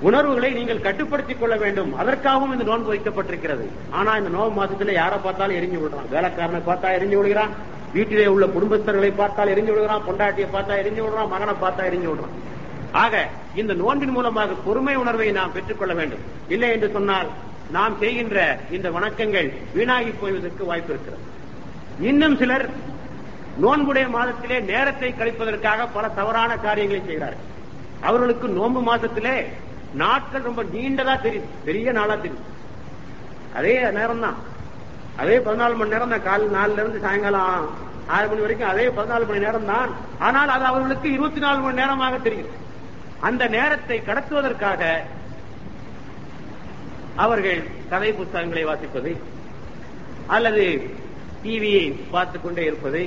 உணர்வுகளை நீங்கள் கட்டுப்படுத்திக் கொள்ள வேண்டும். அதற்காகவும் இந்த நோன்பு வைக்கப்பட்டிருக்கிறது. ஆனா இந்த நோன்பு மாசத்துல யாரை பார்த்தாலும் எரிஞ்சு விடுறான். வேலைக்காரனை பார்த்தா எரிஞ்சு விடுகிறான். வீட்டிலே உள்ள குடும்பஸ்தர்களை பார்த்தால் எரிஞ்சு விடுகிறான் பொண்டாட்டியை பார்த்தா எரிஞ்சு விடுறான் மகனை பார்த்தா எரிஞ்சு விடுறான் ஆக இந்த நோன்பின் மூலமாக பொறுமை உணர்வை நாம் பெற்றுக்கொள்ள வேண்டும். இல்லை என்று சொன்னால் நாம் செய்கின்ற இந்த வணக்கங்கள் வீணாகி போய்வதற்கு வாய்ப்பு இருக்கிறது. இன்னும் சிலர் நோன்புடைய மாதத்திலே நேரத்தை கழிப்பதற்காக பல தவறான காரியங்களை செய்கிறார்கள். அவர்களுக்கு நோன்பு மாதத்திலே நாட்கள் ரொம்ப நீண்டதா தெரியும். பெரிய நாளா தெரியும். அதே நேரம் தான் அதே பதினாலு மணி நேரம் தான் காலை நாலுல இருந்து சாயங்காலம் ஆறு மணி வரைக்கும் அதே பதினாலு மணி நேரம் தான். ஆனால் அது அவர்களுக்கு இருபத்தி நாலு மணி நேரமாக தெரியும் அந்த நேரத்தை கடத்துவதற்காக அவர்கள் கதை புத்தகங்களை வாசிப்பது அல்லது டிவியை பார்த்துக் கொண்டே இருப்பது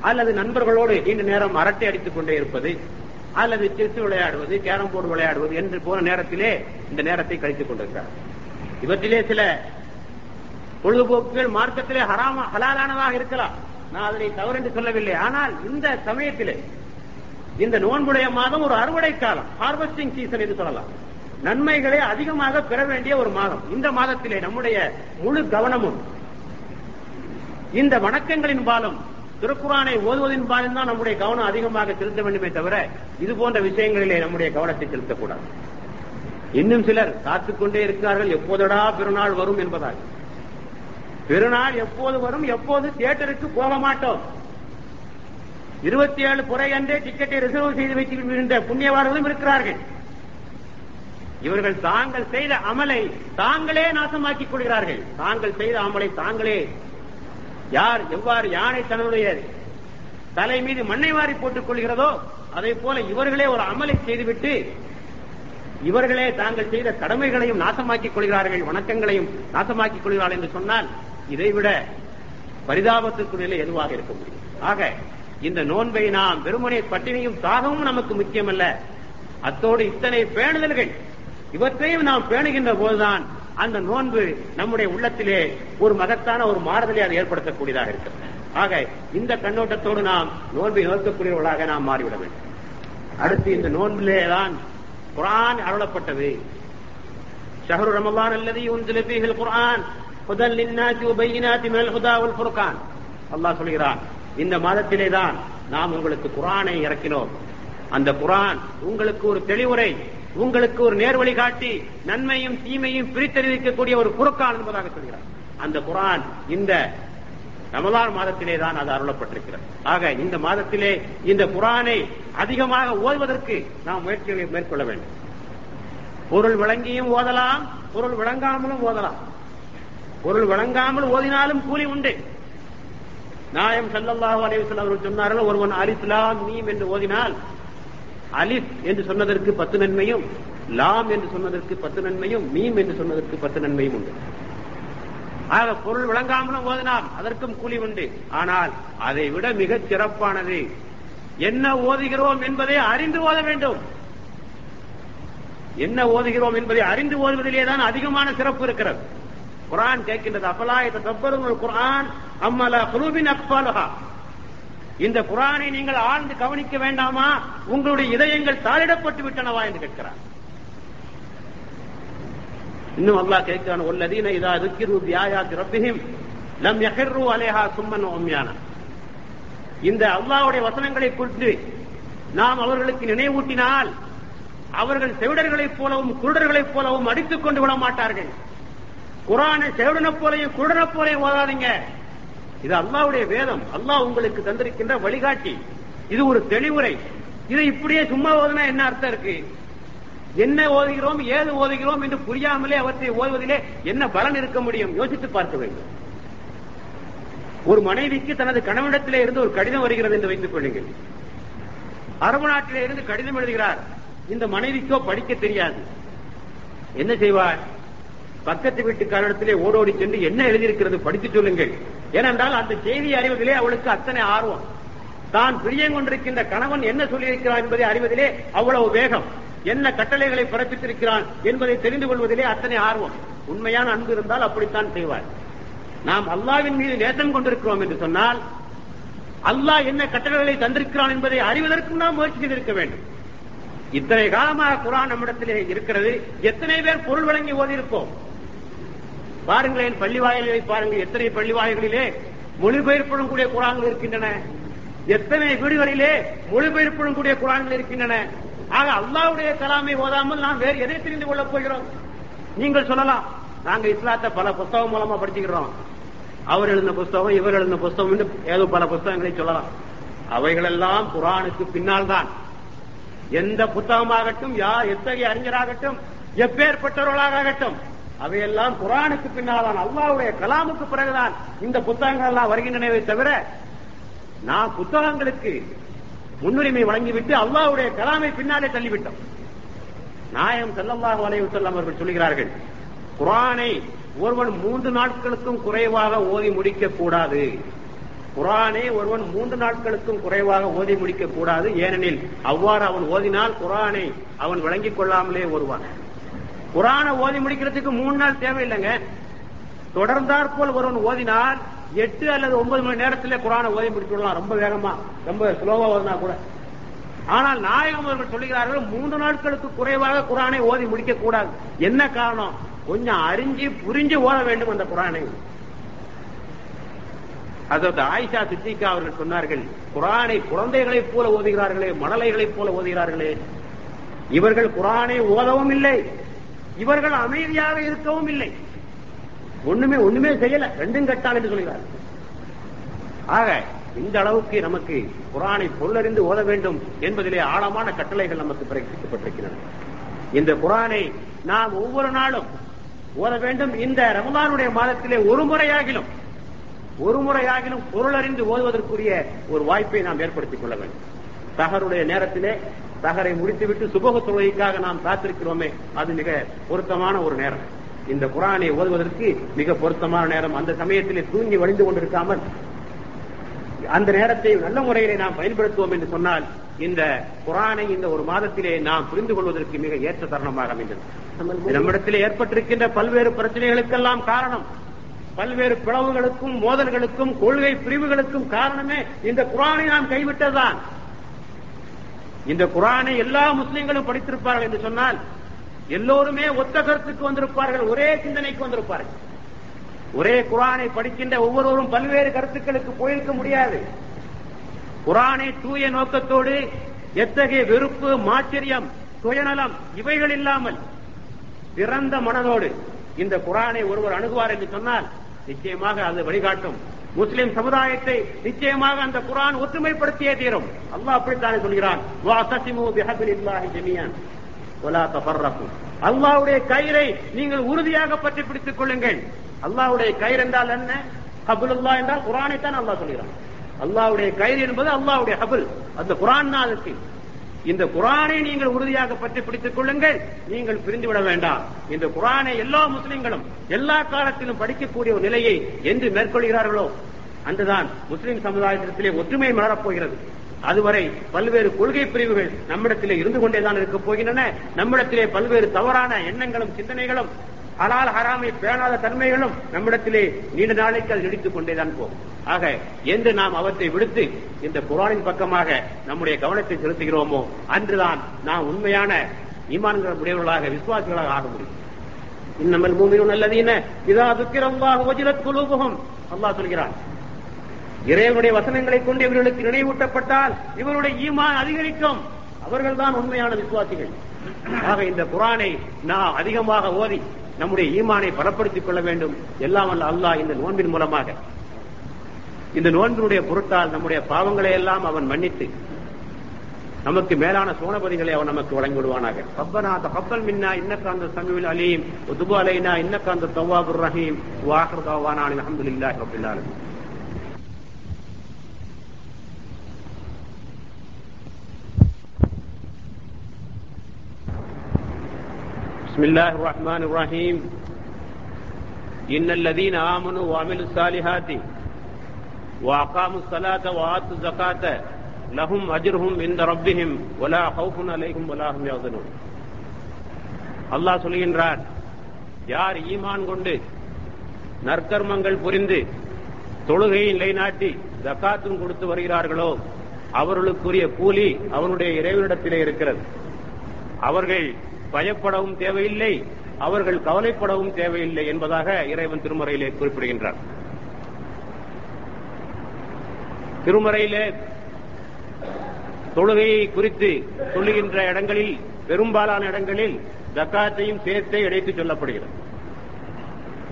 அல்லது நண்பர்களோடு நீண்ட நேரம் அரட்டை அடித்துக் கொண்டே இருப்பது அல்லது செஸ் விளையாடுவது கேரம் போர்டு விளையாடுவது என்று போன நேரத்திலே இந்த நேரத்தை கழித்துக் கொண்டிருக்கிறார் இவற்றிலே சில பொழுதுபோக்குகள் மார்க்கத்திலே ஹராம ஹலாலானதாக இருக்கலாம். நான் அதனை தவறு என்று சொல்லவில்லை. ஆனால் இந்த சமயத்திலே இந்த நோன்புடைய மாதம் ஒரு அறுவடை காலம் ஹார்வெஸ்டிங் சீசன் என்று சொல்லலாம். நன்மைகளை அதிகமாக பெற வேண்டிய ஒரு மாதம். இந்த மாதத்திலே நம்முடைய முழு கவனமும் இந்த வணக்கங்களின் பாலும் திருக்குறானை ஓதுவதின் பாலும் தான் நம்முடைய கவனம் அதிகமாக செலுத்த வேண்டுமே தவிர இது போன்ற விஷயங்களிலே நம்முடைய கவனத்தை செலுத்தக்கூடாது. இன்னும் சிலர் காத்துக்கொண்டே இருக்கிறார்கள் எப்போதடா பெருநாள் வரும் என்பதாக பெருநாள் எப்போது வரும்? எப்போது தியேட்டருக்கு போக மாட்டோம்? இருபத்தி ஏழு புறை அன்றே டிக்கெட்டை ரிசர்வ் செய்து வைத்திருக்கின்ற புண்ணியவார்களும் இருக்கிறார்கள். இவர்கள் தாங்கள் செய்த அமலை தாங்களே நாசமாக்கிக் கொள்கிறார்கள். தாங்கள் செய்த அமலை தாங்களே. யார் எவ்வாறு யானை தன்னுடைய தலை மீது மண்ணை வாரி போட்டுக் கொள்கிறதோ அதை போல இவர்களே ஒரு அமலை செய்துவிட்டு இவர்களே தாங்கள் செய்த கடமைகளையும் நாசமாக்கிக் கொள்கிறார்கள் வணக்கங்களையும் நாசமாக்கிக் கொள்கிறார்கள் என்று சொன்னால் இதைவிட பரிதாபத்திற்குரிய எதுவாக இருக்க முடியும்? ஆக இந்த நோன்பை நாம் வெறுமனை பட்டினியும் தாகமும் நமக்கு முக்கியமல்ல. அத்தோடு இத்தனை பேணுதல்கள் இவற்றையும் நாம் பேணுகின்ற போதுதான் அந்த நோன்பு நம்முடைய உள்ளத்திலே ஒரு மகத்தான ஒரு மாறுதலை அது ஏற்படுத்தக்கூடியதாக இருக்கிறது ஆக இந்த கண்ணோட்டத்தோடு நாம் நோன்பை நோக்கக்கூடியவர்களாக நாம் மாறிவிட வேண்டும். அடுத்து இந்த நோன்பிலே தான் குரான் அருளப்பட்டது. ஷஹரு ரமலான் அல்லது உன்சில ஹுதல் லின்னாசி வபையினாத்தி மேல் ஹுதா உல் ஃபுர்கான் அல்லாஹ் சொல்கிறான் இந்த மாதத்திலே தான் நாம் உங்களுக்கு குரானை இறக்கினோம். அந்த குரான் உங்களுக்கு ஒரு தெளிவுரை உங்களுக்கு ஒரு நேர்வழி காட்டி நன்மையும் தீமையும் பிரித்தறிவிக்கக்கூடிய ஒரு குறுக்கான் என்பதாக சொல்கிறார் அந்த குரான் இந்த ரமலான் மாதத்திலே தான் அது அருளப்பட்டிருக்கிறது. ஆக இந்த மாதத்திலே இந்த குரானை அதிகமாக ஓதுவதற்கு நாம் முயற்சிகளை மேற்கொள்ள வேண்டும். பொருள் விளங்கியும் ஓதலாம் பொருள் விளங்காமலும் ஓதலாம். பொருள் வழங்காமல் ஓதினாலும் கூலி உண்டு. நாயம் சல்லல்லாஹு அலைஹி அவர்கள் சொன்னார்கள் ஒருவன் அலிஃப் லாம் மீம் என்று ஓதினால் அலிஃப் என்று சொன்னதற்கு பத்து நன்மையும் லாம் என்று சொன்னதற்கு பத்து நன்மையும் மீம் என்று சொன்னதற்கு பத்து நன்மையும் உண்டு. ஆக பொருள் விளங்காமலும் ஓதினால் அதற்கும் கூலி உண்டு. ஆனால் அதை விட மிகச் சிறப்பானது என்ன ஓதுகிறோம் என்பதை அறிந்து ஓத வேண்டும். என்ன ஓதுகிறோம் என்பதை அறிந்து ஓதுவதிலே தான் அதிகமான சிறப்பு இருக்கிறது. குரான் கேட்கின்றது அப்பலாயத்தை தப்பருங்கள் குரான் அம்மல குருவின் அக்பாலுகா இந்த குரானை நீங்கள் ஆழ்ந்து கவனிக்க வேண்டாமா? உங்களுடைய இதயங்கள் தாளிடப்பட்டு விட்டனவா என்று கேட்கிறார். இன்னும் அல்லாஹ் கேட்கிறான் உள்ளதீன இதா ருக்கிரு வியாயாத்தி ரப்பிஹிம் நம் யஹிர்ரு அலேஹா சும்மன் ஓம்யான இந்த அல்லாவுடைய வசனங்களை குறித்து நாம் அவர்களுக்கு நினைவூட்டினால் அவர்கள் செவிடர்களைப் போலவும் குருடர்களைப் போலவும் அடித்துக் கொண்டு விட மாட்டார்கள். குரானை செவடனை போலையும் குடனை போலையும் ஓதாதீங்க. இது அல்லாவுடைய வேதம். அல்லாஹ் உங்களுக்கு தந்திருக்கின்ற வழிகாட்டி. இது ஒரு தெளிவுரை. இதை இப்படியே சும்மா ஓதுனா என்ன அர்த்தம் இருக்கு? என்ன ஓதுகிறோம் ஏது ஓதுகிறோம் என்று புரியாமலே அவற்றை ஓதுவதிலே என்ன பலன் இருக்க முடியும்? யோசித்து பார்க்க வேண்டும். ஒரு மனைவிக்கு தனது கணவனிடத்திலே இருந்து ஒரு கடிதம் வருகிறது என்று வைத்துக் கொள்ளுங்கள். அரபு நாட்டிலே இருந்து கடிதம் எழுதுகிறார். இந்த மனைவிக்கோ படிக்க தெரியாது. என்ன செய்வார்? பக்கத்து வீட்டுக்காரிடத்திலே ஓடோடி சென்று என்ன எழுதியிருக்கிறது படித்து சொல்லுங்கள். ஏனென்றால் அந்த செய்தி அறிவதிலே அவளுக்கு அத்தனை ஆர்வம். தான் பிரியங்கொண்டிருக்கின்ற கணவன் என்ன சொல்லியிருக்கிறான் என்பதை அறிவதிலே அவ்வளவு வேகம். என்ன கட்டளைகளை பிறப்பித்திருக்கிறான் என்பதை தெரிந்து கொள்வதிலே அத்தனை ஆர்வம். உண்மையான அன்பு இருந்தால் அப்படித்தான் செய்வார். நாம் அல்லாவின் மீது நேசம் கொண்டிருக்கிறோம் என்று சொன்னால் அல்லாஹ் என்ன கட்டளைகளை தந்திருக்கிறான் என்பதை அறிவதற்கும் நாம் முயற்சி செய்திருக்க வேண்டும். இத்தனை காலமாக குரான் நம்மிடத்திலே இருக்கிறது. எத்தனை பேர் பொருள் வழங்கி ஓதியிருப்போம். பாருங்களேன் பள்ளி வாயில்களை பாருங்கள். எத்தனை பள்ளி வாயில்களிலே மொழிபெயர்ப்புடன் கூடிய குரான்கள் இருக்கின்றன. எத்தனை வீடுகளிலே மொழிபெயர்ப்புடன் கூடிய குரான்கள் இருக்கின்றன. ஆக அல்லாவுடைய கலாமை ஓதாமல் நாம் வேறு எதை தெரிந்து கொள்ளப் போகிறோம்? நீங்கள் சொல்லலாம். நாங்க இஸ்லாத்தை பல புஸ்தகம் மூலமா படிச்சுக்கிறோம். அவர் எழுந்த புஸ்தகம் இவர் எழுந்த புஸ்தகம் ஏதோ பல புஸ்தகங்களை சொல்லலாம். அவைகளெல்லாம் குரானுக்கு பின்னால் தான் எந்த புத்தகமாகட்டும் யார் எத்தகைய அறிஞராகட்டும் எப்பேற்பட்டவர்களாகட்டும் அவையெல்லாம் குரானுக்கு பின்னால்தான் அல்லாவுடைய கலாமுக்கு பிறகுதான் இந்த புத்தகங்கள் எல்லாம் வருகின்றனவே தவிர நான் புத்தகங்களுக்கு முன்னுரிமை வழங்கிவிட்டு அல்லாவுடைய கலாமை பின்னாலே தள்ளிவிட்டோம். நாயம் செல்லல்லாஹு அலைஹி செல்லம் அவர்கள் சொல்கிறார்கள் குரானை ஒருவன் மூன்று நாட்களுக்கும் குறைவாக ஓதி முடிக்க கூடாது. குரானை ஒருவன் மூன்று நாட்களுக்கும் குறைவாக ஓதி முடிக்க கூடாது. ஏனெனில் அவ்வாறு அவன் ஓதினால் குரானை அவன் வழங்கிக் கொள்ளாமலே வருவான் குரானை ஓதி முடிக்கிறதுக்கு மூணு நாள் தேவையில்லைங்க. தொடர்ந்தாற்போல் ஒருவன் ஓதினால் எட்டு அல்லது ஒன்பது மணி நேரத்திலே குரானை ஓதி முடிச்சுடலாம் விடலாம். ரொம்ப வேகமா ரொம்ப ஸ்லோவா ஓதினா கூட. ஆனால் நாயகம் அவர்கள் சொல்லுகிறார்கள் மூன்று நாட்களுக்கு குறைவாக குரானை ஓதி முடிக்க கூடாது. என்ன காரணம்? கொஞ்சம் அறிஞ்சு புரிஞ்சு ஓத வேண்டும் அந்த குரானை. அதாவது ஆயிஷா சித்திகா அவர்கள் சொன்னார்கள் குரானை குழந்தைகளைப் போல ஓதுகிறார்களே மணலைகளைப் போல ஓதுகிறார்களே. இவர்கள் குரானை ஓதவும் இல்லை. இவர்கள் அமைதியாக இருக்கவும் இல்லை. ஒண்ணுமே ஒண்ணுமே செய்யல. ரெண்டும் கட்டான் என்று சொல்கிறார் ஆக இந்த அளவுக்கு நமக்கு குரானை பொருளறிந்து ஓத வேண்டும் என்பதிலே ஆழமான கட்டளைகள் நமக்கு பிறப்பிக்கப்பட்டிருக்கின்றன. இந்த குரானை நாம் ஒவ்வொரு நாளும் ஓத வேண்டும். இந்த ரமதானுடைய மாதத்திலே ஒரு முறையாகிலும் ஒரு முறையாகிலும் பொருளறிந்து ஓதுவதற்குரிய ஒரு வாய்ப்பை நாம் ஏற்படுத்திக் கொள்ள வேண்டும். சகருடைய நேரத்திலே சகரை முடித்துவிட்டு சுபக தொழுகைக்காக நாம் காத்திருக்கிறோமே அது மிக பொருத்தமான ஒரு நேரம். இந்த குரானை ஓதுவதற்கு மிக பொருத்தமான நேரம். அந்த சமயத்திலே தூங்கி வழிந்து கொண்டிருக்காமல் அந்த நேரத்தை நல்ல முறையிலே நாம் பயன்படுத்துவோம் என்று சொன்னால் இந்த குரானை இந்த ஒரு மாதத்திலே நாம் புரிந்து கொள்வதற்கு மிக ஏற்ற தருணமாக அமைந்தது. நம்மிடத்திலே ஏற்பட்டிருக்கின்ற பல்வேறு பிரச்சனைகளுக்கெல்லாம் காரணம் பல்வேறு பிளவுகளுக்கும் மோதல்களுக்கும் கொள்கை பிரிவுகளுக்கும் காரணமே இந்த குரானை நாம் கைவிட்டதுதான். இந்த குரானை எல்லா முஸ்லிம்களும் படித்திருப்பார்கள் என்று சொன்னால் எல்லோருமே ஒத்த கருத்துக்கு வந்திருப்பார்கள் ஒரே சிந்தனைக்கு வந்திருப்பார்கள். ஒரே குரானை படிக்கின்ற ஒவ்வொருவரும் பல்வேறு கருத்துக்களுக்கு போயிருக்க முடியாது. குரானை தூய நோக்கத்தோடு எத்தகைய வெறுப்பு மாச்சரியம் சுயநலம் இவைகள் இல்லாமல் பிறந்த மனதோடு இந்த குரானை ஒருவர் அணுகுவார் என்று சொன்னால் நிச்சயமாக அது வழிகாட்டும். முஸ்லிம் சமுதாயத்தை நிச்சயமாக அந்த குரான் ஒற்றுமைப்படுத்தியே தீரும். அல்லாஹ் அப்படித்தானே சொல்கிறான். அல்லாவுடைய கயிறை நீங்கள் உறுதியாக பற்றி பிடித்துக் கொள்ளுங்கள். அல்லாவுடைய கயிறு என்றால் என்ன? ஹபுல்லா என்றால் குரானை தான் அல்லாஹ் சொல்கிறான். அல்லாவுடைய கயிறு என்பது அல்லாவுடைய ஹபுல். அந்த குரான் தான் இந்த குரானை நீங்கள் உறுதியாக பற்றி பிடித்துக் கொள்ளுங்கள். நீங்கள் பிரிந்துவிட வேண்டாம். இந்த குரானை எல்லா முஸ்லிம்களும் எல்லா காலத்திலும் படிக்கக்கூடிய ஒரு நிலையை என்று மேற்கொள்கிறார்களோ அன்றுதான் முஸ்லிம் சமுதாயத்திலே ஒற்றுமை மலரப்போகிறது அதுவரை பல்வேறு கொள்கை பிரிவுகள் நம்மிடத்திலே இருந்து கொண்டேதான் இருக்கப் போகின்றன. நம்மிடத்திலே பல்வேறு தவறான எண்ணங்களும் சிந்தனைகளும் ஹலால் ஹராமை பேணாத தன்மைகளும் நம்மிடத்திலே நீண்ட நாளைக்கு அது நீடித்துக் கொண்டேதான் போகும். ஆக என்று நாம் அவற்றை விடுத்து இந்த குரானின் பக்கமாக நம்முடைய கவனத்தை செலுத்துகிறோமோ அன்றுதான் நாம் உண்மையான ஈமான்கிற உடையவர்களாக விசுவாசிகளாக ஆக முடியும். இன்னமல் மூமினும் நல்லதீன இதா துக்கிரம்பாக வஜிலத் குழுபுகம் அல்லாஹ் சொல்கிறான் இறைவனுடைய வசனங்களை கொண்டு இவர்களுக்கு நினைவூட்டப்பட்டால் இவருடைய ஈமான் அதிகரிக்கும். அவர்கள்தான் உண்மையான விசுவாசிகள். ஆக இந்த குரானை நாம் அதிகமாக ஓதி நம்முடைய ஈமானை பலப்படுத்திக் கொள்ள வேண்டும். எல்லாம் அல்ல அல்லாஹ் இந்த நோன்பின் மூலமாக. இந்த நோன்பினுடைய பொருட்டால் நம்முடைய பாவங்களை எல்லாம் அவன் மன்னித்து நமக்கு மேலான சோனபதிகளை அவன் நமக்கு வழங்கி விடுவானாக. ரப்பனா தகப்பல் மின்னா இன்னக்காந்த சமீல் அலீம். துபு அலைனா இன்னக்காந்த தவாபுர் ரஹீம். வாஹர் தவானா அல்ஹம்துலில்லாஹி ஆலமீன். بسم الله الرحمن الرحيم إن الذين آمنوا وعملوا الصالحات وأقاموا الصلاة وآتوا الزكاة لهم أجرهم عند ربهم ولا خوف عليهم ولا هم يحزنون அல்லாஹ் சொல்கின்றார் யார் ஈமான் கொண்டு நற்கர்மங்கள் புரிந்து தொழுகையை நிலைநாட்டி ஜக்காத்தும் கொடுத்து வருகிறார்களோ அவர்களுக்குரிய கூலி அவனுடைய இறைவனிடத்திலே இருக்கிறது அவர்கள் பயப்படவும் தேவையில்லை அவர்கள் கவலைப்படவும் தேவையில்லை என்பதாக இறைவன் திருமறையிலே குறிப்பிடுகின்றார். திருமறையிலே தொழுகையை குறித்து சொல்லுகின்ற இடங்களில் பெரும்பாலான இடங்களில் ஜக்காத்தையும் சேர்த்தே இணைத்து சொல்லப்படுகிறது.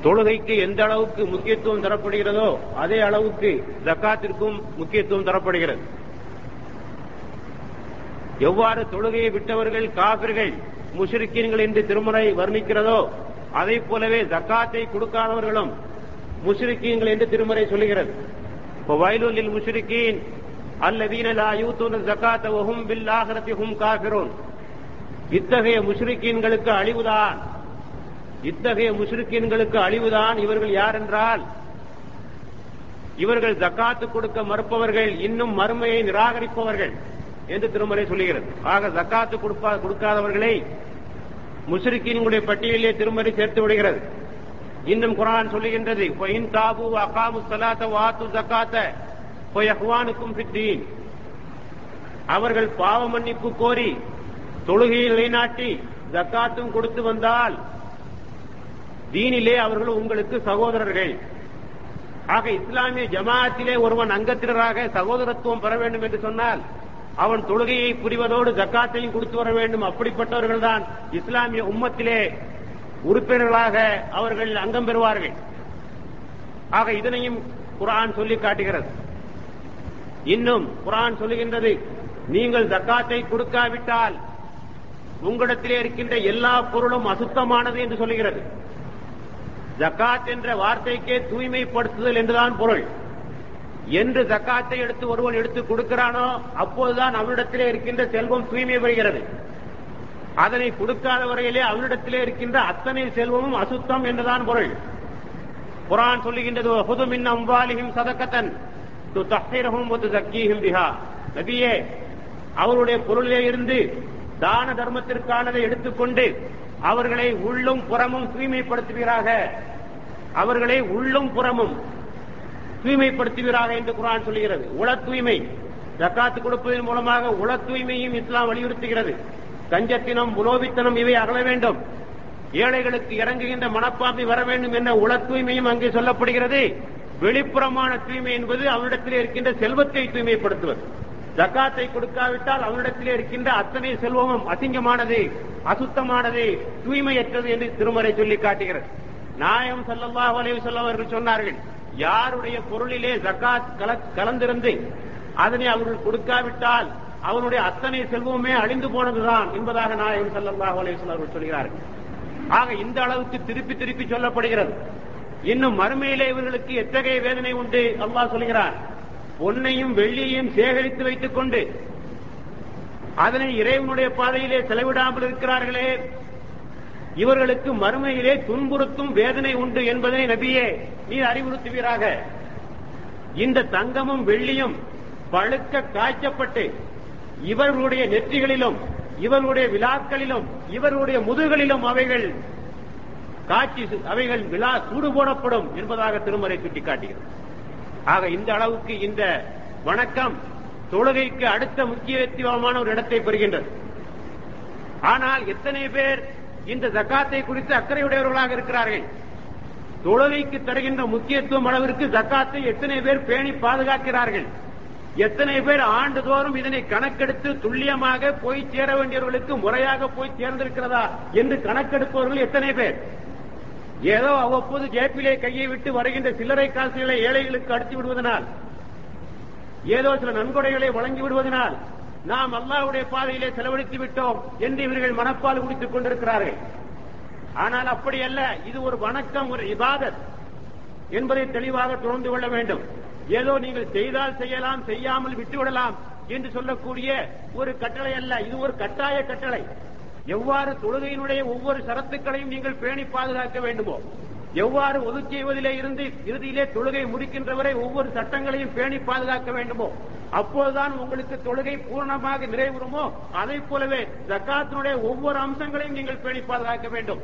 தொழுகைக்கு எந்த அளவுக்கு முக்கியத்துவம் தரப்படுகிறதோ அதே அளவுக்கு ஜக்காத்திற்கும் முக்கியத்துவம் தரப்படுகிறது. எவ்வாறு தொழுகையை விட்டவர்கள் காபிர்கள் முஷரிக்கீன்கள் என்று திருமறை வர்ணிக்கிறதோ அதை போலவே ஜக்காத்தை கொடுக்காதவர்களும் முஷரிக்கீன்கள் என்று திருமறை சொல்லுகிறது. வயலுலில் முஷரிக்கீன் அல்லதீன லா யூத்தூன ஜக்காத்த பில் ஹும் இத்தகைய முஷ்ரிக்கீன்களுக்கு அழிவுதான். இத்தகைய முஷ்ரிக்கீன்களுக்கு அழிவுதான் இவர்கள் யார் என்றால் இவர்கள் ஜக்காத்து கொடுக்க மறுப்பவர்கள் இன்னும் மறுமையை நிராகரிப்பவர்கள். என்று திருமறை சொல்லுகிறது. ஆக ஜக்காத்து கொடுக்காதவர்களை முஷ்ரிக்கீன்களுடைய பட்டியலிலே திருமறை சேர்த்து விடுகிறது. இன்னும் குரான் சொல்லுகின்றது தாபு அகாமு சலாத்த வாத்து ஜக்காத்த பித்தீன் அவர்கள் பாவ மன்னிப்பு கோரி தொழுகையை நிலைநாட்டி ஜக்காத்தும் கொடுத்து வந்தால் தீனிலே அவர்கள் உங்களுக்கு சகோதரர்கள். ஆக இஸ்லாமிய ஜமாத்திலே ஒருவன் அங்கத்தினராக சகோதரத்துவம் பெற வேண்டும் என்று சொன்னால் அவன் தொழுகையை புரிவதோடு ஜக்காத்தையும் கொடுத்து வர வேண்டும். அப்படிப்பட்டவர்கள் தான் இஸ்லாமிய உம்மத்திலே உறுப்பினர்களாக அவர்கள் அங்கம் பெறுவார்கள். ஆக இதனையும் குரான் சொல்லி காட்டுகிறது. இன்னும் குரான் சொல்லுகின்றது நீங்கள் ஜக்காத்தை கொடுக்காவிட்டால் உங்களிடத்திலே இருக்கின்ற எல்லா பொருளும் அசுத்தமானது என்று சொல்லுகிறது. ஜக்காத் என்ற வார்த்தைக்கே தூய்மைப்படுத்துதல் என்றுதான் பொருள். என்று ஜக்காத்தை எடுத்து ஒருவன் எடுத்து கொடுக்கிறானோ அப்போதுதான் அவனிடத்திலே இருக்கின்ற செல்வம் தூய்மை பெறுகிறது. அதனை கொடுக்காத வரையிலே அவனிடத்திலே இருக்கின்ற அத்தனை செல்வமும் அசுத்தம் என்றுதான் பொருள். குரான் சொல்லுகின்றது ஹுதுமின் அம்பாலிஹிம் சதக்கத்தன் பிஹா. நபியே அவருடைய பொருளிலே இருந்து தான தர்மத்திற்கானதை எடுத்துக்கொண்டு அவர்களை உள்ளும் புறமும் தூய்மைப்படுத்துவீராக. அவர்களை உள்ளும் புறமும் தூய்மைப்படுத்துவீராக என்று குரான் சொல்லுகிறது. உள தூய்மை. ஜக்காத்து கொடுப்பதன் மூலமாக உள தூய்மையும் இஸ்லாம் வலியுறுத்துகிறது. கஞ்சத்தினம் உலோபித்தனம் இவை அகல வேண்டும். ஏழைகளுக்கு இறங்குகின்ற மனப்பான்மை வர வேண்டும் என்ற உள தூய்மையும் அங்கே சொல்லப்படுகிறது. வெளிப்புறமான தூய்மை என்பது அவனிடத்திலே இருக்கின்ற செல்வத்தை தூய்மைப்படுத்துவது. ஜக்காத்தை கொடுக்காவிட்டால் அவனிடத்திலே இருக்கின்ற அத்தனை செல்வமும் அசிங்கமானது அசுத்தமானது தூய்மையற்றது என்று திருமறை சொல்லி காட்டுகிறது. நாயம் சல்லல்லாஹு வளைவு வஸல்லம் அவர்கள் சொன்னார்கள் யாருடைய பொருளிலே ஜக்காத் கலந்திருந்து அதனை அவர்கள் கொடுக்காவிட்டால் அவனுடைய அத்தனை செல்வமே அழிந்து போனதுதான் என்பதாக நாயகம் சல்லல்லாஹு அலைஹி அவர்கள் சொல்கிறார்கள். ஆக இந்த அளவுக்கு திருப்பி திருப்பி சொல்லப்படுகிறது. இன்னும் மறுமையிலே இவர்களுக்கு எத்தகைய வேதனை உண்டு? அல்லாஹ் சொல்கிறார் பொன்னையும் வெள்ளியையும் சேகரித்து வைத்துக் கொண்டு அதனை இறைவனுடைய பாதையிலே செலவிடாமல் இருக்கிறார்களே இவர்களுக்கு மறுமையிலே துன்புறுத்தும் வேதனை உண்டு என்பதை நபியே நீ அறிவுறுத்துவீராக. இந்த தங்கமும் வெள்ளியும் பழுக்க காய்ச்சப்பட்டு இவர்களுடைய நெற்றிகளிலும் இவர்களுடைய விழாக்களிலும் இவர்களுடைய முதுகளிலும் அவைகள் காட்சி அவைகள் விழா சூடு போடப்படும் என்பதாக திருமறை சுட்டிக்காட்டுகிறது. ஆக இந்த அளவுக்கு இந்த வணக்கம் தொழுகைக்கு அடுத்த முக்கியத்துவமான ஒரு இடத்தை பெறுகின்றது. ஆனால் எத்தனை பேர் இந்த ஜக்காத்தை குறித்து அக்கறையுடையவர்களாக இருக்கிறார்கள். தொழுகைக்கு தருகின்ற முக்கியத்துவம் அளவிற்கு ஜக்காத்தை எத்தனை பேர் பேணி பாதுகாக்கிறார்கள்? எத்தனை பேர் ஆண்டுதோறும் இதனை கணக்கெடுத்து துல்லியமாக போய் சேர வேண்டியவர்களுக்கு முறையாக போய் சேர்ந்திருக்கிறதா என்று கணக்கெடுப்பவர்கள் எத்தனை பேர்? ஏதோ அவ்வப்போது ஜேப்பிலே கையை விட்டு வருகின்ற சில்லறை காசுகளை ஏழைகளுக்கு அடித்து விடுவதனால் ஏதோ சில நன்கொடைகளை வழங்கி விடுவதனால் நாம் அல்லாவுடைய பாதையிலே செலவழித்து விட்டோம் என்று இவர்கள் மனப்பால் குடித்துக் கொண்டிருக்கிறார்கள். ஆனால் அப்படி அல்ல இது ஒரு வணக்கம் ஒரு இபாதத் என்பதை தெளிவாக தொடர்ந்து கொள்ள வேண்டும். ஏதோ நீங்கள் செய்தால் செய்யலாம் செய்யாமல் விட்டுவிடலாம் என்று சொல்லக்கூடிய ஒரு கட்டளை அல்ல இது ஒரு கட்டாய கட்டளை. எவ்வாறு தொழுகையினுடைய ஒவ்வொரு சரத்துக்களையும் நீங்கள் பேணி பாதுகாக்க வேண்டுமோ? எவ்வாறு ஒதுக்கியவதிலே இருந்து இறுதியிலே தொழுகை முடிக்கின்றவரை ஒவ்வொரு சட்டங்களையும் பேணி பாதுகாக்க வேண்டுமோ அப்போதுதான் உங்களுக்கு தொழுகை பூர்ணமாக நிறைவுறுமோ அதை போலவே ஜக்காத்தினுடைய ஒவ்வொரு அம்சங்களையும் நீங்கள் பேணி பாதுகாக்க வேண்டும்.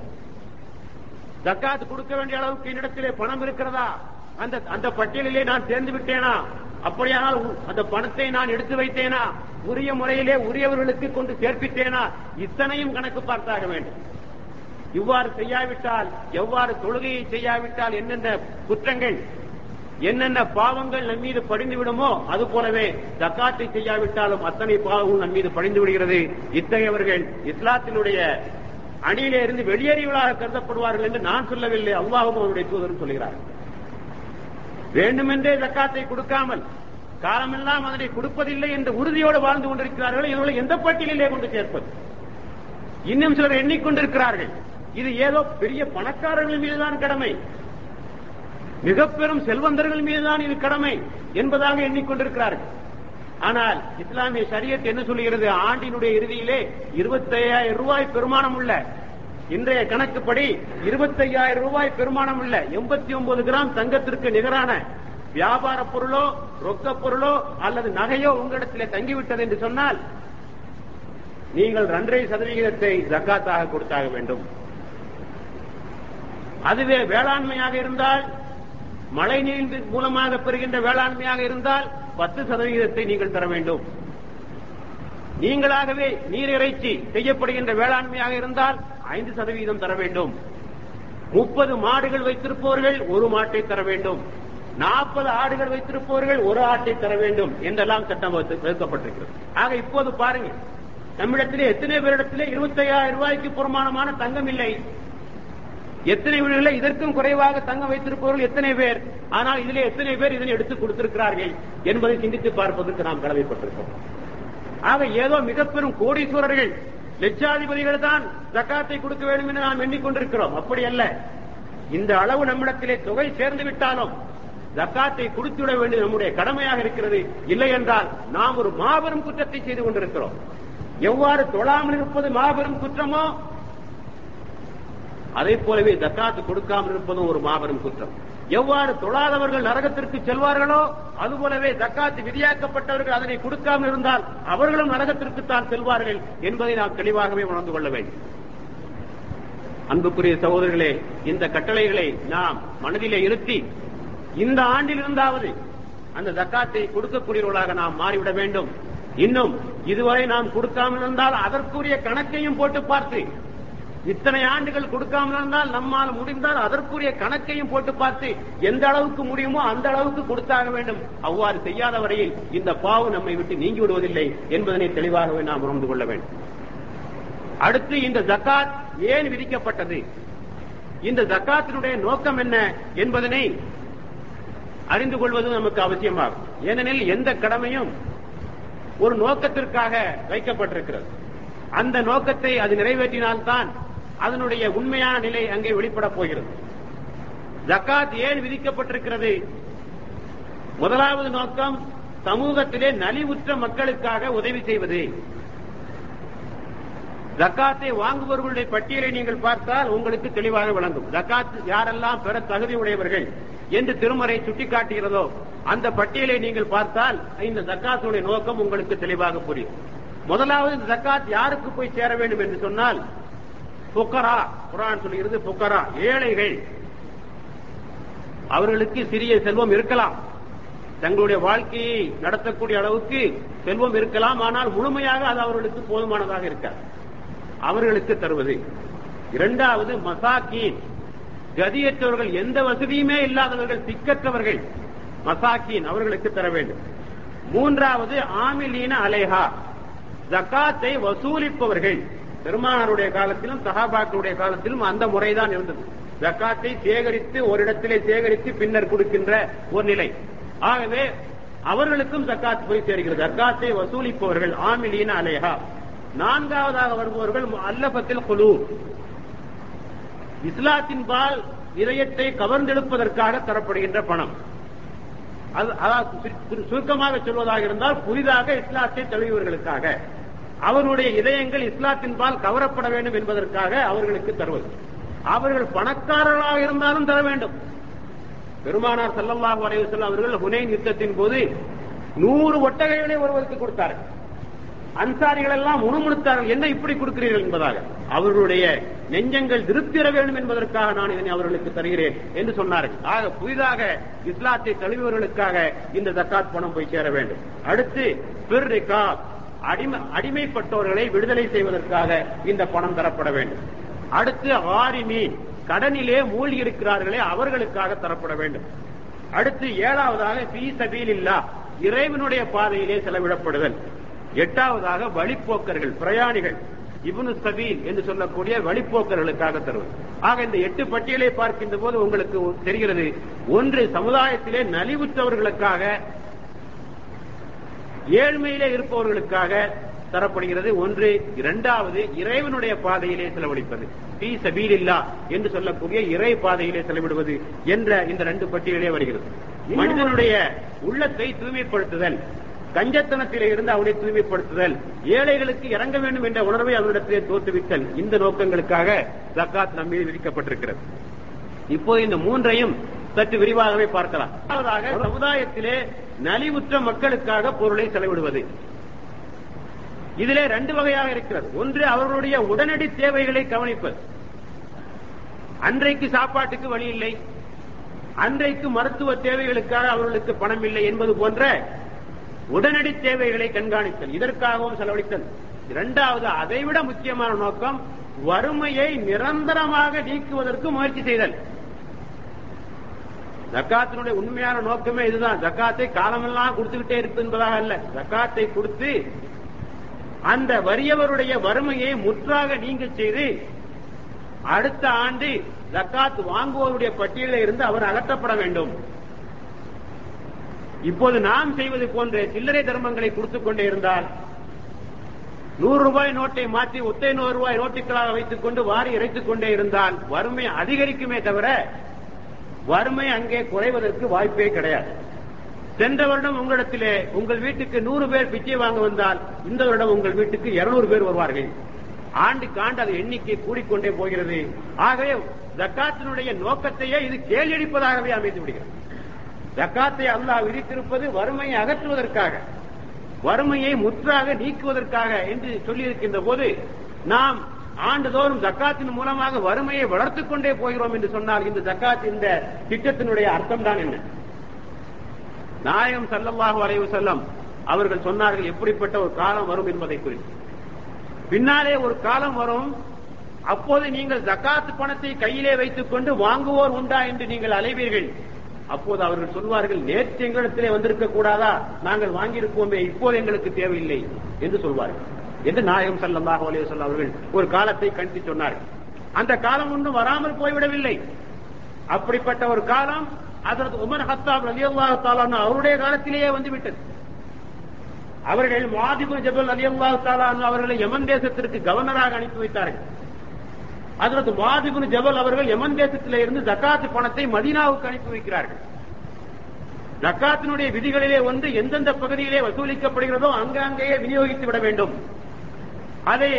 ஜக்காத் கொடுக்க வேண்டிய அளவுக்கு என்னிடத்திலே பணம் இருக்கிறதா? அந்த அந்த பட்டியலிலே நான் சேர்ந்து விட்டேனா? அப்படியானால் உ- அந்த பணத்தை நான் எடுத்து வைத்தேனா? உரிய முறையிலே உரியவர்களுக்கு கொண்டு சேர்ப்பித்தேனா? இத்தனையும் கணக்கு பார்த்தாக வேண்டும். இவ்வாறு செய்யாவிட்டால் எவ்வாறு தொழுகையை செய்யாவிட்டால் என்னென்ன குற்றங்கள் என்னென்ன பாவங்கள் நம் மீது படிந்து விடுமோ அது போலவே தக்காத்தை செய்யாவிட்டாலும் அத்தனை பாவமும் நம் மீது படிந்து விடுகிறது இத்தகையவர்கள் இஸ்லாத்தினுடைய அணியிலே இருந்து வெளியேறியவர்களாக கருதப்படுவார்கள் என்று நான் சொல்லவில்லை. அல்லாஹும் அவருடைய தூதரும் சொல்கிறார்கள் வேண்டுமென்றே தக்காத்தை கொடுக்காமல் காலமெல்லாம் அதனை கொடுப்பதில்லை என்று உறுதியோடு வாழ்ந்து கொண்டிருக்கிறார்கள் இவர்களை எந்த பட்டியலிலே கொண்டு சேர்ப்பது? இன்னும் சிலர் எண்ணிக்கொண்டிருக்கிறார்கள். இது ஏதோ பெரிய பணக்காரர்கள் மீதுதான் கடமை. மிக பெரும் செல்வந்தர்கள் மீதுதான் இது கடமை என்பதாக எண்ணிக்கொண்டிருக்கிறார்கள். ஆனால் இஸ்லாமிய சரியத் என்ன சொல்லுகிறது? ஆண்டினுடைய இறுதியிலே இருபத்தையாயிரம் ரூபாய் பெருமானம் உள்ள இன்றைய கணக்குப்படி இருபத்தையாயிரம் ரூபாய் பெருமானம் உள்ள எண்பத்தி ஒன்பது கிராம் தங்கத்திற்கு நிகரான வியாபார பொருளோ ரொக்க பொருளோ அல்லது நகையோ உங்களிடத்திலே தங்கிவிட்டது என்று சொன்னால் நீங்கள் இரண்டரை சதவிகிதத்தை ஜக்காத்தாக கொடுத்தாக வேண்டும். அதுவே வேளாண்மையாக இருந்தால் மழை நீர் மூலமாக பெறுகின்ற வேளாண்மையாக இருந்தால் பத்து சதவிகிதத்தை நீங்கள் தர வேண்டும். நீங்களாகவே நீர் இறைச்சி செய்யப்படுகின்ற வேளாண்மையாக இருந்தால் ஐந்து சதவீதம் தர வேண்டும். முப்பது மாடுகள் வைத்திருப்பவர்கள் ஒரு மாட்டை தர வேண்டும். நாற்பது ஆடுகள் வைத்திருப்பவர்கள் ஒரு ஆட்டை தர வேண்டும் என்றெல்லாம் சட்டம் வகுக்கப்பட்டிருக்கிறது. ஆக இப்போது பாருங்க நம்மிடத்திலே எத்தனை பேரிடத்திலே இருபத்தி ஐயாயிரம் ரூபாய்க்கு புறமானமான தங்கம் இல்லை. எத்தனை வீடுகளில் இதற்கும் குறைவாக தங்கம் வைத்திருப்பவர்கள் எத்தனை பேர்? ஆனால் இதிலே எத்தனை பேர் இதனை எடுத்து கொடுத்திருக்கிறார்கள் என்பதை சிந்தித்து பார்ப்பதற்கு நாம் கடமைப்பட்டிருக்கோம் ஆக ஏதோ மிக பெரும் கோடீஸ்வரர்கள் லட்சாதிபதிகள் தான் ஜக்காத்தை கொடுக்க வேண்டும் என்று நாம் எண்ணிக்கொண்டிருக்கிறோம். அப்படி அல்ல. இந்த அளவு நம்மிடத்திலே தொகை சேர்ந்து விட்டாலும் ஜக்காத்தை கொடுத்துவிட வேண்டியது நம்முடைய கடமையாக இருக்கிறது. இல்லை என்றால் நாம் ஒரு மாபெரும் குற்றத்தை செய்து கொண்டிருக்கிறோம். எவ்வாறு தொழாமல் இருப்பது மாபெரும் குற்றமோ அதை போலவே தக்காத்து கொடுக்காமல் இருப்பதும் ஒரு மாபெரும் குற்றம். எவ்வாறு தொழாதவர்கள் நரகத்திற்கு செல்வார்களோ அதுபோலவே தக்காத்து விதியாக்கப்பட்டவர்கள் அதனை கொடுக்காமல் இருந்தால் அவர்களும் நரகத்திற்குத்தான் செல்வார்கள் என்பதை நாம் தெளிவாகவே உணர்ந்து கொள்ள வேண்டும். அன்புக்குரிய சகோதரர்களே இந்த கட்டளைகளை நாம் மனதிலே இருத்தி இந்த ஆண்டில் இருந்தாவது அந்த தக்காத்தை கொடுக்கக்கூடியவர்களாக நாம் மாறிவிட வேண்டும். இன்னும் இதுவரை நாம் கொடுக்காமல் இருந்தால் அதற்குரிய கணக்கையும் போட்டு பார்த்து இத்தனை ஆண்டுகள் கொடுக்காமல் இருந்தால் நம்மால் முடிந்தால் அதற்குரிய கணக்கையும் போட்டு பார்த்து எந்த அளவுக்கு முடியுமோ அந்த அளவுக்கு கொடுத்தாக வேண்டும். அவ்வாறு செய்யாத வரையில் இந்த பாவு நம்மை விட்டு நீங்கி விடுவதில்லை என்பதனை தெளிவாகவே நாம் உணர்ந்து கொள்ள வேண்டும். அடுத்து இந்த ஜக்காத் ஏன் விதிக்கப்பட்டது? இந்த ஜக்காத்தினுடைய நோக்கம் என்ன என்பதனை அறிந்து கொள்வது நமக்கு அவசியமாகும். ஏனெனில் எந்த கடமையும் ஒரு நோக்கத்திற்காக வைக்கப்பட்டிருக்கிறது. அந்த நோக்கத்தை அது நிறைவேற்றினால்தான் அதனுடைய உண்மையான நிலை அங்கே வெளிப்படப் போகிறது. ஜக்காத் ஏன் விதிக்கப்பட்டிருக்கிறது? முதலாவது நோக்கம் சமூகத்திலே நலிவுற்ற மக்களுக்காக உதவி செய்வது. ஜக்காத்தை வாங்குபவர்களுடைய பட்டியலை நீங்கள் பார்த்தால் உங்களுக்கு தெளிவாக விளங்கும். ஜக்காத் யாரெல்லாம் பெற தகுதி உடையவர்கள் என்று திருமறை சுட்டிக்காட்டுகிறதோ அந்த பட்டியலை நீங்கள் பார்த்தால் இந்த ஜக்காத்துடைய நோக்கம் உங்களுக்கு தெளிவாக புரியும். முதலாவது இந்த ஜக்காத் யாருக்கு போய் சேர வேண்டும் என்று சொன்னால் புக்கரா குரான் சொல்கிறது புக்கரா ஏழைகள். அவர்களுக்கு சிறிய செல்வம் இருக்கலாம். தங்களுடைய வாழ்க்கையை நடத்தக்கூடிய அளவுக்கு செல்வம் இருக்கலாம் ஆனால் முழுமையாக அது அவர்களுக்கு போதுமானதாக இருக்காது. அவர்களுக்கு தருவது. இரண்டாவது மசாக்கீன். கதியற்றவர்கள் எந்த வசதியுமே இல்லாதவர்கள் திக்கற்றவர்கள் மசாக்கீன் அவர்களுக்கு தர வேண்டும். மூன்றாவது ஆமிலீன அலேஹா. ஜக்காத்தை வசூலிப்பவர்கள். பெருமானாருடைய காலத்திலும் சகாபாக்களுடைய காலத்திலும் அந்த முறைதான் இருந்தது. ஜக்காத்தை சேகரித்து ஒரு இடத்திலே சேகரித்து பின்னர் கொடுக்கின்ற ஒரு நிலை. ஆகவே அவர்களுக்கும் ஜக்காத் போய் சேர்கிறது. ஜக்காத்தை வசூலிப்பவர்கள் ஆமிலின் அலேஹா. நான்காவதாக வருபவர்கள் அல்லபத்தில் குழு இஸ்லாத்தின் பால் இதயத்தை கவர்ந்தெடுப்பதற்காக தரப்படுகின்ற பணம். அது அதாவது சுருக்கமாக சொல்வதாக இருந்தால் புதிதாக இஸ்லாத்தை தழுவியவர்களுக்காக. அவருடைய இதயங்கள் இஸ்லாத்தின் பால் கவரப்பட வேண்டும் என்பதற்காக அவர்களுக்கு தருவது. அவர்கள் பணக்காரர்களாக இருந்தாலும் தர வேண்டும். பெருமானார் ஸல்லல்லாஹு அலைஹி வஸல்லம் அவர்கள் ஹுனைன் யுத்தத்தின் போது நூறு ஒட்டகைகளை ஒருவருக்கு கொடுத்தார்கள். அன்சாரிகள் எல்லாம் முணுமுணுத்தார்கள் என்ன இப்படி கொடுக்கிறீர்கள்? என்பதாக. அவர்களுடைய நெஞ்சங்கள் திருப்திர வேண்டும் என்பதற்காக நான் இதனை அவர்களுக்கு தருகிறேன் என்று சொன்னார்கள். ஆக புதிதாக இஸ்லாத்தை தழுவியவர்களுக்காக இந்த தக்காத் பணம் போய் சேர வேண்டும். அடுத்து பிர் அடிமை அடிமைப்பட்டவர்களை விடுதலை செய்வதற்காக இந்த பணம் தரப்பட வேண்டும். அடுத்து ஆரிமி கடனிலே மூழ்கி இருக்கிறார்களே அவர்களுக்காக தரப்பட வேண்டும். அடுத்து ஏழாவதாக பி சபீலில்லா இறைவனுடைய பாதையிலே செலவிடப்படுதல். எட்டாவதாக வழிப்போக்கர்கள் பிரயாணிகள் இவனு சபீல் என்று சொல்லக்கூடிய வழிப்போக்கர்களுக்காக தருவது. ஆக இந்த எட்டு பட்டியலை பார்க்கின்ற போது உங்களுக்கு தெரிகிறது ஒன்று சமுதாயத்திலே நலிவுற்றவர்களுக்காக ஏழ்மையிலே இருப்பவர்களுக்காக தரப்படுகிறது. ஒன்று இரண்டாவது இறைவனுடைய பாதையிலே செலவழிப்பது. பி சபீலில்லா என்று சொல்லக்கூடிய இறை பாதையிலே செலவிடுவது என்ற இந்த ரெண்டு பட்டியலே வருகிறது. மனிதனுடைய உள்ளத்தை தூய்மைப்படுத்துதல் கஞ்சத்தனத்திலே இருந்து அவனை தூய்மைப்படுத்துதல் ஏழைகளுக்கு இறங்க வேண்டும் என்ற உணர்வை அவரிடத்திலே தோற்றுவித்தல் இந்த நோக்கங்களுக்காக ஜக்காத் நம் மீது விதிக்கப்பட்டிருக்கிறது. இப்போது இந்த மூன்றையும் சற்று விரிவாகவே பார்க்கலாம். முதலாவதாக சமுதாயத்திலே நலிவுற்ற மக்களுக்காக பொருளை செலவிடுவது. இதிலே ரெண்டு வகையாக இருக்கிறது. ஒன்று அவர்களுடைய உடனடி தேவைகளை கவனிப்பது. அன்றைக்கு சாப்பாட்டுக்கு வழி இல்லை. அன்றைக்கு மருத்துவ தேவைகளுக்காக அவர்களுக்கு பணம் இல்லை என்பது போன்ற உடனடி தேவைகளை கண்காணித்தல் இதற்காகவும் செலவழித்தல். இரண்டாவது அதைவிட முக்கியமான நோக்கம் வறுமையை நிரந்தரமாக நீக்குவதற்கு முயற்சி செய்தல். ஜக்காத்தினுடைய உண்மையான நோக்கமே இதுதான். ஜக்காத்தை காலமெல்லாம் கொடுத்துக்கிட்டே இருக்கு என்பதாக அல்ல. ஜக்காத்தை கொடுத்து அந்த வறியவருடைய வறுமையை முற்றாக நீங்க செய்து அடுத்த ஆண்டு ஜக்காத் வாங்குவோருடைய பட்டியலில் இருந்து அவர் அகற்றப்பட வேண்டும். இப்போது நாம் செய்வது போன்ற சில்லறை தர்மங்களை கொடுத்துக் கொண்டே இருந்தால் நூறு ரூபாய் நோட்டை மாற்றி ஒத்தை நூறு ரூபாய் நோட்டுகளாக வைத்துக் கொண்டு வாரி இறைத்துக் கொண்டே இருந்தால் வறுமை அதிகரிக்குமே தவிர வறுமை அங்கே குறைவதற்கு வாய்ப்பே கிடையாது. சென்ற வருடம் உங்களிடத்திலே உங்கள் வீட்டுக்கு நூறு பேர் பிச்சை வாங்க வந்தால் இந்த வருடம் உங்கள் வீட்டுக்கு இருநூறு பேர் வருவார்கள். ஆண்டுக்கு ஆண்டு அது எண்ணிக்கை கூடிக்கொண்டே போகிறது. ஆகவே ஜக்காத்தினுடைய நோக்கத்தையே இது கேள்வியடிப்பதாகவே அமைந்து விடுகிறது. ஜக்காத்தை அல்லாஹ் விதித்திருப்பது வறுமையை அகற்றுவதற்காக வறுமையை முற்றாக நீக்குவதற்காக என்று சொல்லியிருக்கின்ற போது நாம் ஆண்டுதோறும் ஜக்காத்தின் மூலமாக வறுமையை வளர்த்துக் கொண்டே போகிறோம் என்று சொன்னால் இந்த ஜக்காத் இந்த திட்டத்தினுடைய அர்த்தம் தான் என்ன? நாயகம் சல்லல்லாஹு வரைவு செல்லம் அவர்கள் சொன்னார்கள் எப்படிப்பட்ட ஒரு காலம் வரும் என்பதை குறித்து. பின்னாலே ஒரு காலம் வரும் அப்போது நீங்கள் ஜக்காத்து பணத்தை கையிலே வைத்துக் கொண்டு வாங்குவோர் உண்டா என்று நீங்கள் அலைவீர்கள். அப்போது அவர்கள் சொல்வார்கள் நேற்று எங்களிடத்திலே வந்திருக்க கூடாதா? நாங்கள் வாங்கியிருப்போமே இப்போது எங்களுக்கு தேவையில்லை என்று சொல்வார்கள். என்று நாயகம் செல்லமாக அலைஹி அவர்கள் ஒரு காலத்தை கணித்து சொன்னார்கள் அந்த காலம் ஒன்றும் வராமல் போய்விடவில்லை. அப்படிப்பட்ட ஒரு காலம் அதற்கு உமர் ஹத்தாப் அலி தஆலா அவருடைய காலத்திலேயே வந்துவிட்டது. அவர்கள் மாதிபு ஜபல் அலி தஆலா அவர்களை யமன் தேசத்திற்கு கவர்னராக அனுப்பி வைத்தார்கள். அதற்கு மாதிபு ஜபல் அவர்கள் யமன் தேசத்திலே இருந்து ஜக்காத்து பணத்தை மதீனாவுக்கு அனுப்பி வைக்கிறார்கள். ஜக்காத்தினுடைய விதிகளிலே வந்து எந்தெந்த பகுதியிலே வசூலிக்கப்படுகிறதோ அங்கங்கேயே விநியோகித்து விட வேண்டும். அதை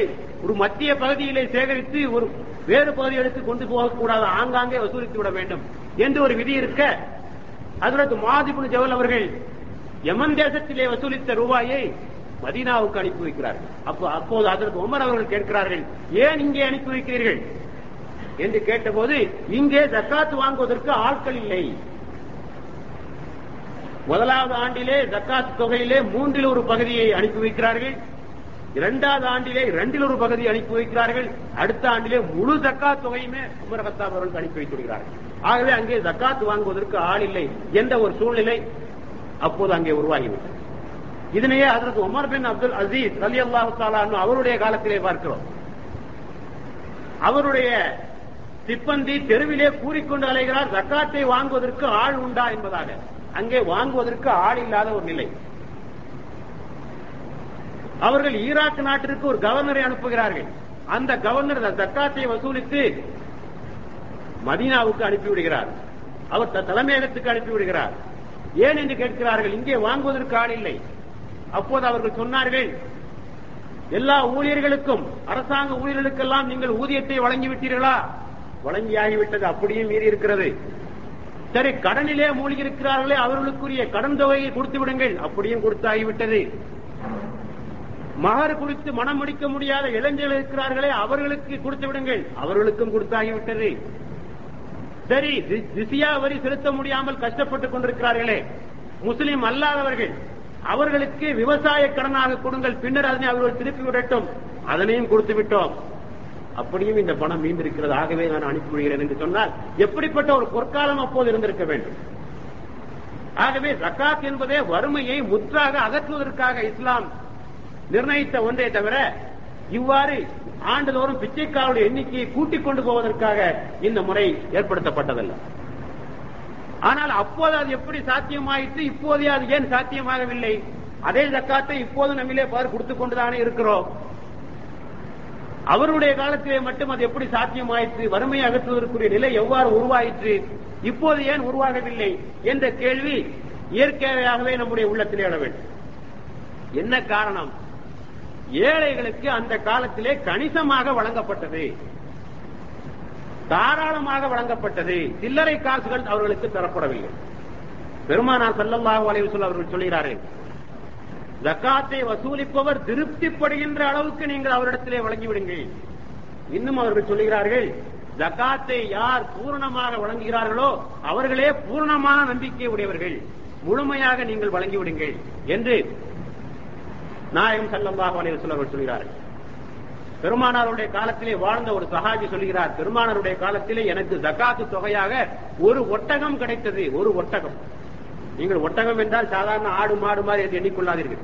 ஒரு மத்திய பகுதியிலே சேகரித்து ஒரு வேறு பகுதிகளுக்கு கொண்டு போகக்கூடாது ஆங்காங்கே வசூலித்து விட வேண்டும் என்று ஒரு விதி இருக்க அதற்கு மாதிபுன் ஜவல் அவர்கள் யமன் தேசத்திலே வசூலித்த ரூபாயை மதீனாவுக்கு அனுப்பி வைக்கிறார்கள். அப்போ அப்போது அதற்கு உமர் அவர்கள் கேட்கிறார்கள் ஏன் இங்கே அனுப்பி வைக்கிறீர்கள்? என்று கேட்டபோது இங்கே ஜக்காத்து வாங்குவதற்கு ஆட்கள் இல்லை. முதலாவது ஆண்டிலே ஜக்காத் தொகையிலே மூன்றில் ஒரு பகுதியை அனுப்பி வைக்கிறார்கள். இரண்டாவது ஆண்டிலே இரண்டில் ஒரு பகுதி அனுப்பி வைக்கிறார்கள். அடுத்த ஆண்டிலே முழு ஜக்காத் தொகையுமே உமர் ஹத்தாப் அவர்களுக்கு அனுப்பி வைத்து விடுகிறார்கள். ஆகவே அங்கே ஜக்காத் வாங்குவதற்கு ஆள் இல்லை என்ற ஒரு சூழ்நிலை அப்போது அங்கே உருவாகிவிட்டது. இதனையே அதற்கு உமர் பின் அப்துல் அசீஸ் அலி அல்லாஹு அவருடைய காலத்திலே பார்க்கிறோம். அவருடைய சிப்பந்தி தெருவிலே கூறிக்கொண்டு அலைகிறார் ஜக்காத்தை வாங்குவதற்கு ஆள் உண்டா? என்பதாக. அங்கே வாங்குவதற்கு ஆள் இல்லாத ஒரு நிலை. அவர்கள் ஈராக் நாட்டிற்கு ஒரு கவர்னரை அனுப்புகிறார்கள். அந்த கவர்னர் தக்காத்தை வசூலித்து மதீனாவுக்கு அனுப்பிவிடுகிறார். அவர் தலைமையகத்துக்கு அனுப்பிவிடுகிறார். ஏன் என்று கேட்கிறார்கள் இங்கே வாங்குவதற்கு ஆள் இல்லை. அப்போது அவர்கள் சொன்னார்கள் எல்லா ஊழியர்களுக்கும் அரசாங்க ஊழியர்களுக்கெல்லாம் நீங்கள் ஊதியத்தை வழங்கிவிட்டீர்களா? வழங்கியாகிவிட்டது அப்படியும் மீறி இருக்கிறது சரி கடனிலே மூழ்கி இருக்கிறார்களே அவர்களுக்குரிய கடன் தொகையை கொடுத்து விடுங்கள் அப்படியும் கொடுத்தாகிவிட்டது. மகர் குறித்து மனம் முடிக்க முடியாத இளைஞர்கள் இருக்கிறார்களே அவர்களுக்கு கொடுத்து விடுங்கள். அவர்களுக்கும் கொடுத்தாகிவிட்டது. சரி தி- வரி செலுத்த முடியாமல் கஷ்டப்பட்டுக் கொண்டிருக்கிறார்களே. முஸ்லிம் அல்லாதவர்கள் அவர்களுக்கு விவசாய கடனாக கொடுங்கள் பின்னர் அதனை அவர்கள் திருப்பி விடட்டும். அதனையும் கொடுத்து விட்டோம். அப்படியும் இந்த பணம் மீந்திருக்கிறது ஆகவே நான் அனுப்பி விடுகிறேன் என்று சொன்னால் எப்படிப்பட்ட ஒரு பொற்காலம் அப்போது இருந்திருக்க வேண்டும்? ஆகவே ஜக்காத் என்பதே வறுமையை முற்றாக அகற்றுவதற்காக இஸ்லாம் நிர்ணயித்த ஒன்றே தவிர இவ்வாறு ஆண்டுதோறும் பிச்சைக்காரருடைய எண்ணிக்கையை கூட்டிக் கொண்டு போவதற்காக இந்த முறை ஏற்படுத்தப்பட்டதல்ல. ஆனால் அப்போது அது எப்படி சாத்தியமாயிற்று இப்போதே அது ஏன் சாத்தியமாகவில்லை? அதே ஜக்காத்தை இப்போது நம்மிலே பார் கொடுத்துக் கொண்டுதானே இருக்கிறோம். அவருடைய காலத்திலே மட்டும் அது எப்படி சாத்தியமாயிற்று வறுமையை அகற்றுவதற்குரிய நிலை எவ்வாறு உருவாயிற்று இப்போது ஏன் உருவாகவில்லை என்ற கேள்வி இயற்கையாகவே நம்முடைய உள்ளத்திலே எழ வேண்டும். என்ன காரணம்? ஏழைகளுக்கு அந்த காலத்திலே கணிசமாக வழங்கப்பட்டது. தாராளமாக வழங்கப்பட்டது. சில்லறை காசுகள் அவர்களுக்கு தரப்படவில்லை. பெருமானார் செல்லமாக அலைஹி வஸல்லம் அவர்கள் சொல்கிறார்கள் ஜக்காத்தை வசூலிப்பவர் திருப்திப்படுகின்ற அளவுக்கு நீங்கள் அவரிடத்திலே வழங்கிவிடுங்கள். இன்னும் அவர்கள் சொல்லுகிறார்கள் ஜக்காத்தை யார் பூரணமாக வழங்குகிறார்களோ அவர்களே பூரணமான நம்பிக்கை உடையவர்கள். முழுமையாக நீங்கள் வழங்கிவிடுங்கள். என்று நாயகம் ஸல்லல்லாஹு அலைஹி வஸல்லம் சொல்கிறார்கள். பெருமானாருடைய காலத்திலே வாழ்ந்த ஒரு சஹாபி சொல்கிறார் பெருமானாருடைய காலத்திலே எனக்கு ஜக்காத்து தொகையாக ஒரு ஒட்டகம் கிடைத்தது ஒரு ஒட்டகம். நீங்கள் ஒட்டகம் என்றால் சாதாரண ஆடு மாடு மாதிரி என்று எண்ணிக்கொள்ளாதீர்கள்.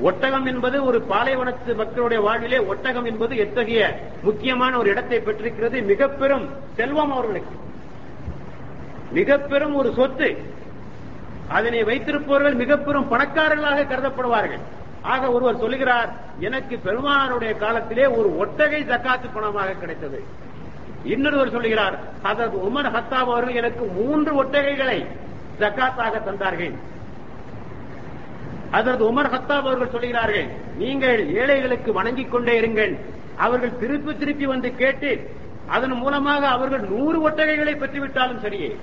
ஒட்டகம் என்பது ஒரு பாலைவனத்து மக்களுடைய வாழ்விலே ஒட்டகம் என்பது எத்தகைய முக்கியமான ஒரு இடத்தை பெற்றிருக்கிறது? மிக பெரும் செல்வம் அவர்களுக்கு. மிக பெரும் ஒரு சொத்து. அதனை வைத்திருப்பவர்கள் மிக பெரும் பணக்காரர்களாக கருதப்படுவார்கள். ஆக ஒருவர் சொல்லுகிறார் எனக்கு பெருமானாருடைய காலத்திலே ஒரு ஒட்டகை ஜக்காத்து பணமாக கிடைத்தது. இன்னொருவர் சொல்லுகிறார் அதற்கு உமர் ஹத்தாப் அவர்கள் எனக்கு மூன்று ஒட்டகைகளை ஜக்காத்தாக தந்தார்கள். அதற்கு உமர் ஹத்தாப் அவர்கள் சொல்கிறார்கள் நீங்கள் ஏழைகளுக்கு வணங்கிக் கொண்டே இருங்கள். அவர்கள் திருப்பி திருப்பி வந்து கேட்டு அதன் மூலமாக அவர்கள் நூறு ஒட்டகைகளை பெற்றுவிட்டாலும் சரியே.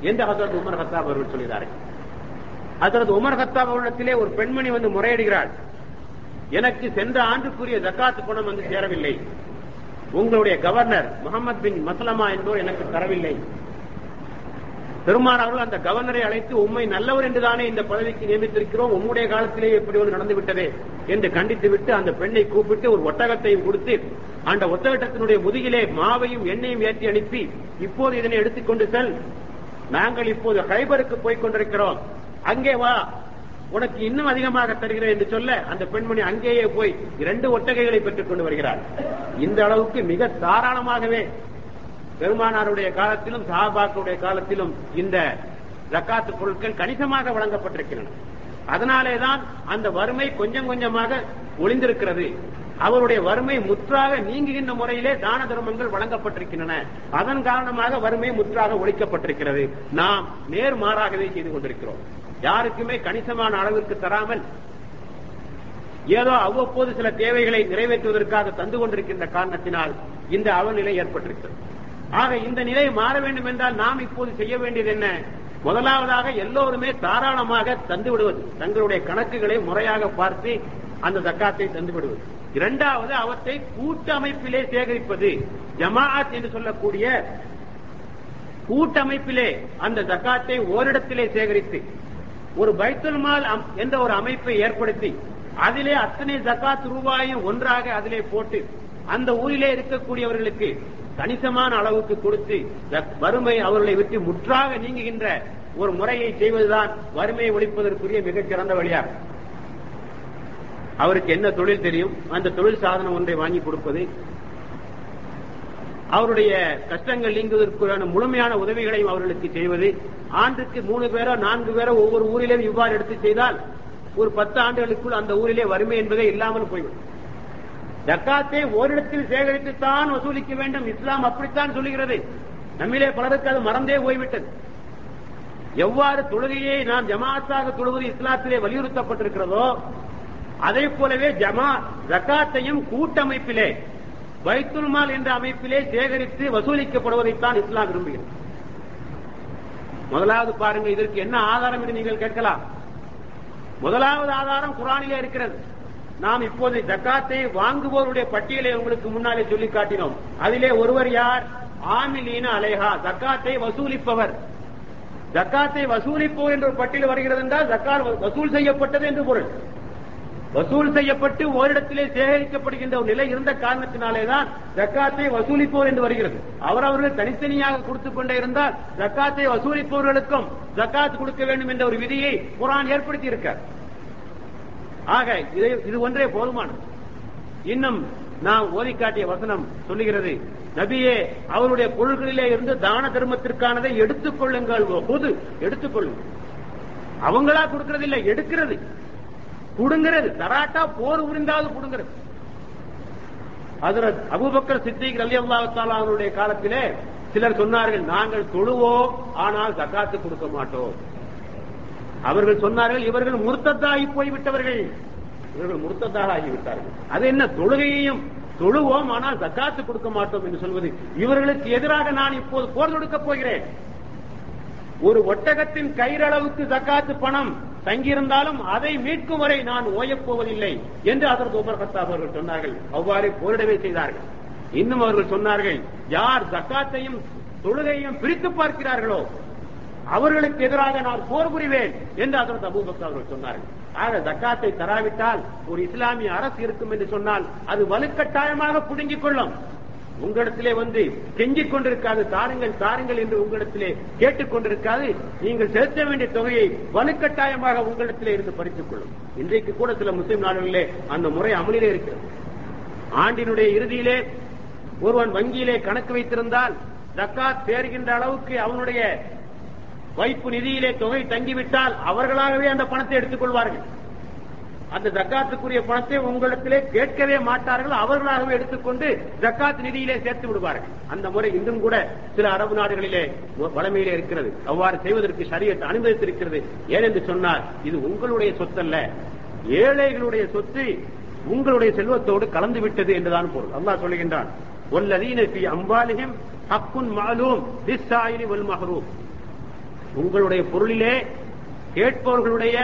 என்று ஹசரத் உமர் ஹத்தாப் அவர்கள் சொல்கிறார்கள் ஹசரத் உமர் ஹத்தாப் அவரிடத்திலே ஒரு பெண்மணி வந்து முறையிடுகிறாள். எனக்கு சென்ற ஆண்டுக்குரிய ஜக்காத்து பணம் வந்து சேரவில்லை. உங்களுடைய கவர்னர் முகமது பின் மசலமா என்பவர் எனக்கு தரவில்லை. பெருமான் அவர்கள் அந்த கவர்னரை அழைத்து உண்மை நல்லவர் என்றுதானே இந்த பதவிக்கு நியமித்திருக்கிறோம்? உம்முடைய காலத்திலே எப்படி ஒன்று நடந்து விட்டதே என்று கண்டித்து விட்டு அந்த பெண்ணை கூப்பிட்டு ஒரு ஒட்டகத்தையும் கொடுத்து அந்த ஒட்டகத்தினுடைய முதுகிலே மாவையும் எண்ணெயும் ஏற்றி அனுப்பி இப்போது இதனை எடுத்துக்கொண்டு செல். நாங்கள் இப்போது ஹைபருக்கு போய் கொண்டிருக்கிறோம். அங்கே வா. உனக்கு இன்னும் அதிகமாக தருகிறேன் என்று சொல்ல அந்த பெண்மணி அங்கேயே போய் இரண்டு ஒட்டகைகளை பெற்றுக் கொண்டு வருகிறார் இந்த அளவுக்கு மிக தாராளமாகவே பெருமானாருடைய காலத்திலும் சாபாக்களுடைய காலத்திலும் இந்த ஜக்காத்து பொருட்கள் கணிசமாக வழங்கப்பட்டிருக்கின்றன. அதனாலேதான் அந்த வறுமை கொஞ்சம் கொஞ்சமாக ஒளிந்திருக்கிறது. அவருடைய வறுமை முற்றாக நீங்குகின்ற முறையிலே தான தர்மங்கள் வழங்கப்பட்டிருக்கின்றன. அதன் காரணமாக வறுமை முற்றாக ஒழிக்கப்பட்டிருக்கிறது. நாம் நேர்மாறாகவே செய்து கொண்டிருக்கிறோம். யாருக்குமே கணிசமான அளவிற்கு தராமல் ஏதோ அவ்வப்போது சில தேவைகளை நிறைவேற்றுவதற்காக தந்து கொண்டிருக்கின்ற காரணத்தினால் இந்த அவநிலை ஏற்பட்டிருக்கிறது. ஆக இந்த நிலை மாற வேண்டும் என்றால் நாம் இப்போது செய்ய வேண்டியது என்ன? முதலாவதாக எல்லோருமே தாராளமாக தந்து விடுவது தங்களுடைய கணக்குகளை முறையாக பார்த்து அந்த தக்காத்தை தந்து விடுவது. இரண்டாவது அவற்றை கூட்டமைப்பிலே சேகரிப்பது. ஜமாஅத் என்று சொல்லக்கூடிய கூட்டமைப்பிலே அந்த தக்காத்தை ஓரிடத்திலே சேகரித்து ஒரு பைத்துல் மால் என்ற ஒரு அமைப்பை ஏற்படுத்தி அதிலே அத்தனை ஜக்காத் ரூபாயும் ஒன்றாக அதிலே போட்டு அந்த ஊரிலே இருக்கக்கூடியவர்களுக்கு கணிசமான அளவுக்கு கொடுத்து வறுமை அவர்களை விட்டு முற்றாக நீங்குகின்ற ஒரு முறையை செய்வதுதான் வறுமையை ஒழிப்பதற்குரிய மிகச்சிறந்த வழியாகும் அவருக்கு என்ன தொழில் தெரியும்? அந்த தொழில் சாதனம் ஒன்றை வாங்கி கொடுப்பது அவருடைய கஷ்டங்கள் நீங்குவதற்கான முழுமையான உதவிகளையும் அவர்களுக்கு செய்வது ஆண்டுக்கு மூணு பேரோ நான்கு பேரோ ஒவ்வொரு ஊரிலும் இவ்வாறு எடுத்து செய்தால் ஒரு பத்து ஆண்டுகளுக்குள் அந்த ஊரிலே வறுமை என்பதே இல்லாமல் போய்விடும். ஜக்காத்தை ஓரிடத்தில் சேகரித்துத்தான் வசூலிக்க வேண்டும். இஸ்லாம் அப்படித்தான் சொல்லுகிறது. நம்மிலே பலருக்கு அது மறந்தே போய்விட்டது. எவ்வாறு தொழுகையை நாம் ஜமாத்தாக தொழுவது இஸ்லாத்திலே வலியுறுத்தப்பட்டிருக்கிறதோ அதே போலவே ஜமா ஜக்காத்தையும் கூட்டமைப்பிலே பைத்துல்மால் என்ற அமைப்பிலே சேகரித்து வசூலிக்கப்படுவதைத்தான் இஸ்லாம் விரும்புகிறது. முதலாவது பாருங்க இதற்கு என்ன ஆதாரம் என்று நீங்கள் கேட்கலாம். முதலாவது ஆதாரம் குரானிலே இருக்கிறது. நாம் இப்போது ஜக்காத்தை வாங்குவோருடைய பட்டியலை உங்களுக்கு முன்னாலே சொல்லி காட்டினோம். அதிலே ஒருவர் யார்? ஆமிலீன அலேஹா ஜக்காத்தை வசூலிப்பவர். ஜக்காத்தை வசூலிப்போர் என்ற ஒரு பட்டியல் வருகிறது என்றால் ஜக்காத் வசூல் செய்யப்பட்டது என்று பொருள். வசூல் செய்யப்பட்டு ஓரிடத்திலே சேகரிக்கப்படுகின்ற ஒரு நிலை இருந்த காரணத்தினாலேதான் ஜக்காத்தை வசூலிப்போர் என்று வருகிறது. அவர் அவர்கள் தனித்தனியாக கொடுத்துக் கொண்டே இருந்தால் ஜக்காத்தை வசூலிப்பவர்களுக்கும் ஜக்காத் கொடுக்க வேண்டும் என்ற ஒரு விதியை குரான் ஏற்படுத்தி இருக்கார் ஆக இது ஒன்றே போதுமானது. இன்னும் நாம் ஓதி காட்டிய வசனம் சொல்லுகிறது நபியே அவருடைய பொருள்களிலே இருந்து தான தர்மத்திற்கானதை எடுத்துக் கொள்ளுங்கள். பொது எடுத்துக்கொள்ளுங்கள் அவங்களா கொடுக்கறது இல்ல எடுக்கிறது. புடுங்கிறது தராட்டா போர் புரிந்தாவது புடுங்கிறது ஹசரத் அபுபக்கர் சித்திக் அலி அல்லாத்தாலுடைய காலத்திலே சிலர் சொன்னார்கள் நாங்கள் தொழுவோம் ஆனால் தக்காத்து கொடுக்க மாட்டோம். அவர்கள் சொன்னார்கள் இவர்கள் முர்த்தத்தாகி போய்விட்டவர்கள். இவர்கள் முர்த்தத்தாக ஆகிவிட்டார்கள். அது என்ன? தொழுகையையும் தொழுவோம் ஆனால் தக்காத்து கொடுக்க மாட்டோம் என்று சொல்வது. இவர்களுக்கு எதிராக நான் இப்போது போர் தொடுக்கப் போகிறேன். ஒரு ஒட்டகத்தின் கயிறளவுக்கு தக்காத்து பணம் தங்கியிருந்தாலும் அதை மீட்கும் வரை நான் ஓயப்போவதில்லை என்று அதற்கு உமர் கத்தாப் அவர்கள் சொன்னார்கள். அவ்வாறு போரிடவே செய்தார்கள். இன்னும் அவர்கள் சொன்னார்கள் யார் ஜக்காத்தையும் தொழுகையும் பிரித்து பார்க்கிறார்களோ அவர்களுக்கு எதிராக நான் போர் புரிவேன் என்று அதற்கு அபூபக்கர் அவர்கள் சொன்னார்கள். ஆக ஜக்காத்தை தராவிட்டால் ஒரு இஸ்லாமிய அரசு இருக்கும் என்று சொன்னால் அது வலுக்கட்டாயமாக புடுங்கிக் கொள்ளும். உங்களிடத்திலே வந்து கெஞ்சிக் கொண்டிருக்காது தாருங்கள் தாருங்கள் என்று உங்களிடத்திலே கேட்டுக் கொண்டிருக்காது. நீங்கள் செலுத்த வேண்டிய தொகையை வலுக்கட்டாயமாக உங்களிடத்திலே இருந்து பறித்துக் கொள்ளும். இன்றைக்கு கூட சில முஸ்லிம் நாடுகளிலே அந்த முறை அமலிலே இருக்கிறது. ஆண்டினுடைய இறுதியிலே ஒருவன் வங்கியிலே கணக்கு வைத்திருந்தால் தக்காத் சேர்கின்ற அளவுக்கு அவனுடைய வைப்பு நிதியிலே தொகை தங்கிவிட்டால் அவர்களாகவே அந்த பணத்தை எடுத்துக் கொள்வார்கள். அந்த ஜக்காத்துக்குரிய பணத்தை உங்களிடத்திலே கேட்கவே மாட்டார்கள் அவர்களாகவே எடுத்துக்கொண்டு ஜக்காத் நிதியிலே சேர்த்து விடுவார்கள். அந்த முறை இன்றும் கூட சில அரபு நாடுகளிலே வளமையிலே இருக்கிறது. அவ்வாறு செய்வதற்கு சரியத்தை அனுமதித்திருக்கிறது. ஏனென்று சொன்னால் இது உங்களுடைய சொத்தல்ல. ஏழைகளுடைய சொத்து உங்களுடைய செல்வத்தோடு கலந்து விட்டது என்றுதான் பொருள். அல்லா சொல்லுகின்றான் அம்பாலிகம் ஹக்குன் மாலூம் உங்களுடைய பொருளிலே கேட்பவர்களுடைய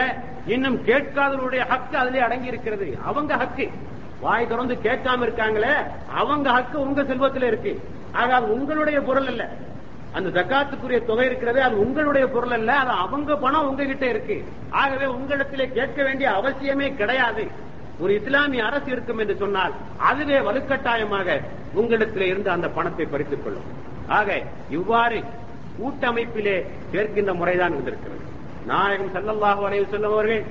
இன்னும் கேட்காதவருடைய ஹக்கு அதிலே அடங்கி இருக்கிறது அவங்க ஹக்கு. வாய் திறந்து கேட்காம இருக்காங்களே அவங்க ஹக்கு உங்க செல்வத்தில் இருக்கு. ஆக அது உங்களுடைய பொருள் அல்ல. அந்த தக்காத்துக்குரிய தொகை இருக்கிறது அது உங்களுடைய பொருள் அல்ல. அது அவங்க பணம் உங்ககிட்ட இருக்கு. ஆகவே உங்களிடத்திலே கேட்க வேண்டிய அவசியமே கிடையாது. ஒரு இஸ்லாமிய அரசு இருக்கும் என்று சொன்னால் அதுவே வலுக்கட்டாயமாக உங்களிடத்தில் இருந்து அந்த பணத்தை பறித்துக் கொள்ளும். ஆக இவ்வாறு கூட்டமைப்பிலே சேர்க்கின்ற முறைதான் இருந்திருக்கிறது நாயகம் சல்லல்லாஹு வரைவு செல்லும் அவர்கள்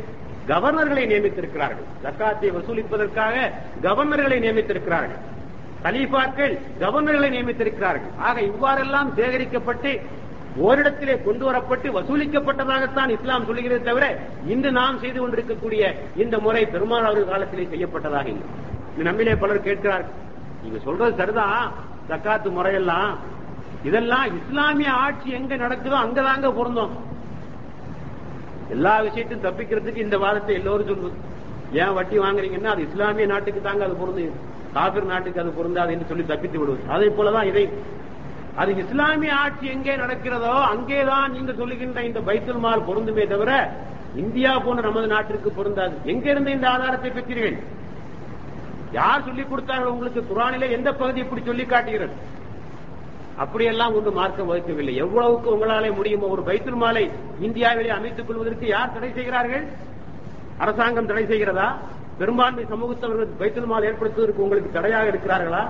கவர்னர்களை நியமித்திருக்கிறார்கள். ஜக்காத்தை வசூலிப்பதற்காக கவர்னர்களை நியமித்திருக்கிறார்கள். கலீஃபாக்கள் கவர்னர்களை நியமித்திருக்கிறார்கள். ஆக இவ்வாறெல்லாம் சேகரிக்கப்பட்டு ஓரிடத்திலே கொண்டு வரப்பட்டு வசூலிக்கப்பட்டதாகத்தான் இஸ்லாம் சொல்லுகிறது தவிர இன்று நாம் செய்து கொண்டிருக்கக்கூடிய இந்த முறை பெருமாள் அவர்கள் காலத்திலே செய்யப்பட்டதாக இல்லை. நம்மிலே பலர் கேட்கிறார்கள். நீங்க சொல்றது சரிதான் ஜக்காத்து முறையெல்லாம்? இதெல்லாம் இஸ்லாமிய ஆட்சி எங்க நடக்குதோ அங்கதாங்க பொருந்தோம். எல்லா விஷயத்தையும் தப்பிக்கிறதுக்கு இந்த வாதத்தை எல்லோரும் சொல்லுது ஏன் வட்டி வாங்குறீங்கன்னா அது இஸ்லாமிய நாட்டுக்கு தாங்க அது பொருந்து காபிர் நாட்டுக்கு அது பொருந்தாது என்று சொல்லி தப்பித்து விடுவது. அதே போலதான் இதை. அது இஸ்லாமிய ஆட்சி எங்கே நடக்கிறதோ அங்கேதான் நீங்க சொல்லுகின்ற இந்த பைத்துல் மால் பொருந்துமே தவிர இந்தியா போன்ற நமது நாட்டிற்கு பொருந்தாது. எங்கிருந்து இந்த ஆதாரத்தை பெற்றீர்கள்? யார் சொல்லிக் கொடுத்தார்கள் உங்களுக்கு? குரானிலே எந்த பகுதி இப்படி சொல்லி காட்டுகிறது? அப்படியெல்லாம் ஒன்று மார்க்கம் வகுக்கவில்லை. எவ்வளவுக்கு உங்களாலே முடியுமோ ஒரு பைத்துல் மாலை இந்தியாவிலே அமைத்துக் கொள்வதற்கு யார் தடை செய்கிறார்கள்? அரசாங்கம் தடை செய்கிறதா? பெரும்பான்மை சமூகத்தவர்கள் பைத்துல் மால் ஏற்படுத்துவதற்கு உங்களுக்கு தடையாக இருக்கிறார்களா?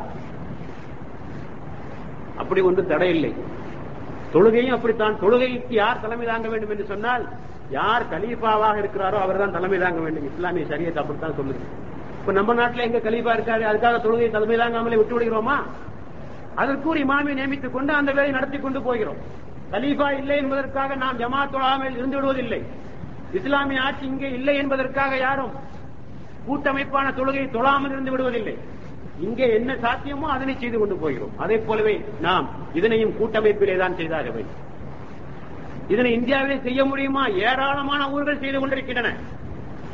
அப்படி ஒன்று தடை இல்லை தொழுகையும் அப்படித்தான். தொழுகைக்கு யார் தலைமை தாங்க வேண்டும் என்று சொன்னால் யார் கலீஃபாவாக இருக்கிறாரோ அவர் தான் தலைமை தாங்க வேண்டும். இஸ்லாமிய சரியத்தை அப்படித்தான் சொல்லுது. இப்ப நம்ம நாட்டில் எங்க கலீஃபா இருக்காரு? அதுக்காக தொழுகை தலைமை தாங்காமலே விட்டு விடுகிறோமா அதற்கு ஒரு இமாமை நியமித்துக் கொண்டு அந்த வேலை நடத்தி கொண்டு போகிறோம். கலீஃபா இல்லை என்பதற்காக நாம் ஜமாத் தொழாமல் இருந்து விடுவதில்லை. இஸ்லாமிய ஆட்சி இங்கே இல்லை என்பதற்காக யாரும் கூட்டமைப்பான தொழுகையை தொழாமல் இருந்து விடுவதில்லை. இங்கே என்ன சாத்தியமோ அதனை செய்து கொண்டு போகிறோம். அதே போலவே நாம் இதனையும் கூட்டமைப்பிலே தான் செய்தாக வேண்டும். இதனை இந்தியாவிலே செய்ய முடியுமா? ஏராளமான ஊர்கள் செய்து கொண்டிருக்கின்றன.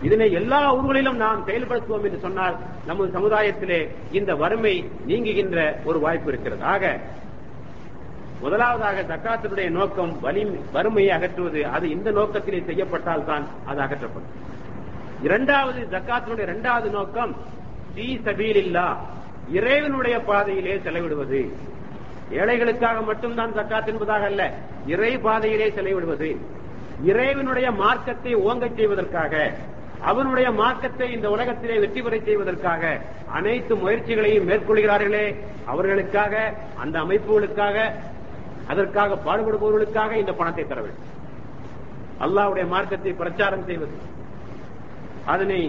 இதனை எல்லா ஊர்களிலும் நாம் செயல்படுத்துவோம் என்று சொன்னால் நமது சமுதாயத்திலே இந்த வறுமை நீங்குகின்ற ஒரு வாய்ப்பு இருக்கிறது. ஆக முதலாவதாக தக்காத்தினுடைய நோக்கம் வலி வறுமையை அகற்றுவது. அது இந்த நோக்கத்திலே செய்யப்பட்டால் தான் அது அகற்றப்படும். இரண்டாவது ஜக்காத்தினுடைய இரண்டாவது நோக்கம் தீ சபீலில்லா இறைவனுடைய பாதையிலே செலவிடுவது. ஏழைகளுக்காக மட்டும்தான் ஜக்காத் என்பதாக அல்ல இறை பாதையிலே செலவிடுவது. இறைவனுடைய மார்க்கத்தை ஓங்கச் செய்வதற்காக அவனுடைய மார்க்கத்தை இந்த உலகத்திலே வெற்றி பெற செய்வதற்காக அனைத்து முயற்சிகளையும் மேற்கொள்கிறார்களே. அவர்களுக்காக அந்த அமைப்புகளுக்காக அதற்காக பாடுபடுபவர்களுக்காக இந்த பணத்தை தர வேண்டும். அல்லாவுடைய மார்க்கத்தை பிரச்சாரம் செய்வது. அதனை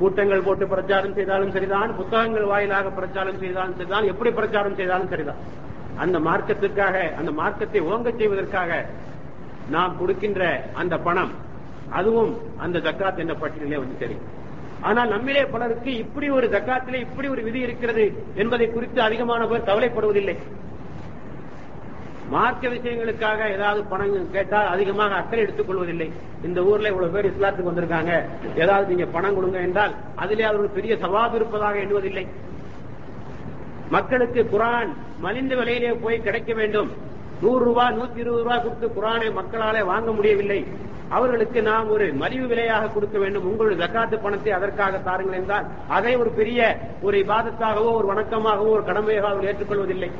கூட்டங்கள் போட்டு பிரச்சாரம் செய்தாலும் சரிதான் புத்தகங்கள் வாயிலாக பிரச்சாரம் செய்தாலும் சரிதான் எப்படி பிரச்சாரம் செய்தாலும் சரிதான். அந்த மார்க்கத்திற்காக அந்த மார்க்கத்தை ஓங்கச் செய்வதற்காக நாம் கொடுக்கின்ற அந்த பணம் அதுவும் அந்த ஜக்காத் என்ற பட்டியலே வந்து தெரியும். ஆனால் நம்மிலே பலருக்கு இப்படி ஒரு ஜக்காத்திலே இப்படி ஒரு விதி இருக்கிறது என்பதை குறித்து அதிகமான பேர் கவலைப்படுவதில்லை. மார்க்க விஷயங்களுக்காக ஏதாவது பணம் கேட்டால் அதிகமாக அக்கறை எடுத்துக் கொள்வதில்லை. இந்த ஊர்ல இவ்வளவு பேர் இஸ்லாத்துக்கு வந்திருக்காங்க. ஏதாவது நீங்க பணம் கொடுங்க என்றால் அதிலே அவர்கள் பெரிய சவாபு இருப்பதாக எண்ணுவதில்லை. மக்களுக்கு குரான் மலிந்த விலையிலே போய் கிடைக்க வேண்டும். நூறு ரூபாய் நூத்தி இருபது ரூபாய் கொடுத்து குரானை மக்களாலே வாங்க முடியவில்லை. அவர்களுக்கு நாம் ஒரு மலிவு விலையாக கொடுக்க வேண்டும். உங்களுடைய ஜக்காத்து பணத்தை அதற்காக தாருங்கள் என்றால் அதை ஒரு பெரிய ஒரு இபாதத்தாகவோ ஒரு வணக்கமாகவோ ஒரு கடமையாக அவர்கள் ஏற்றுக்கொள்வதில்லை.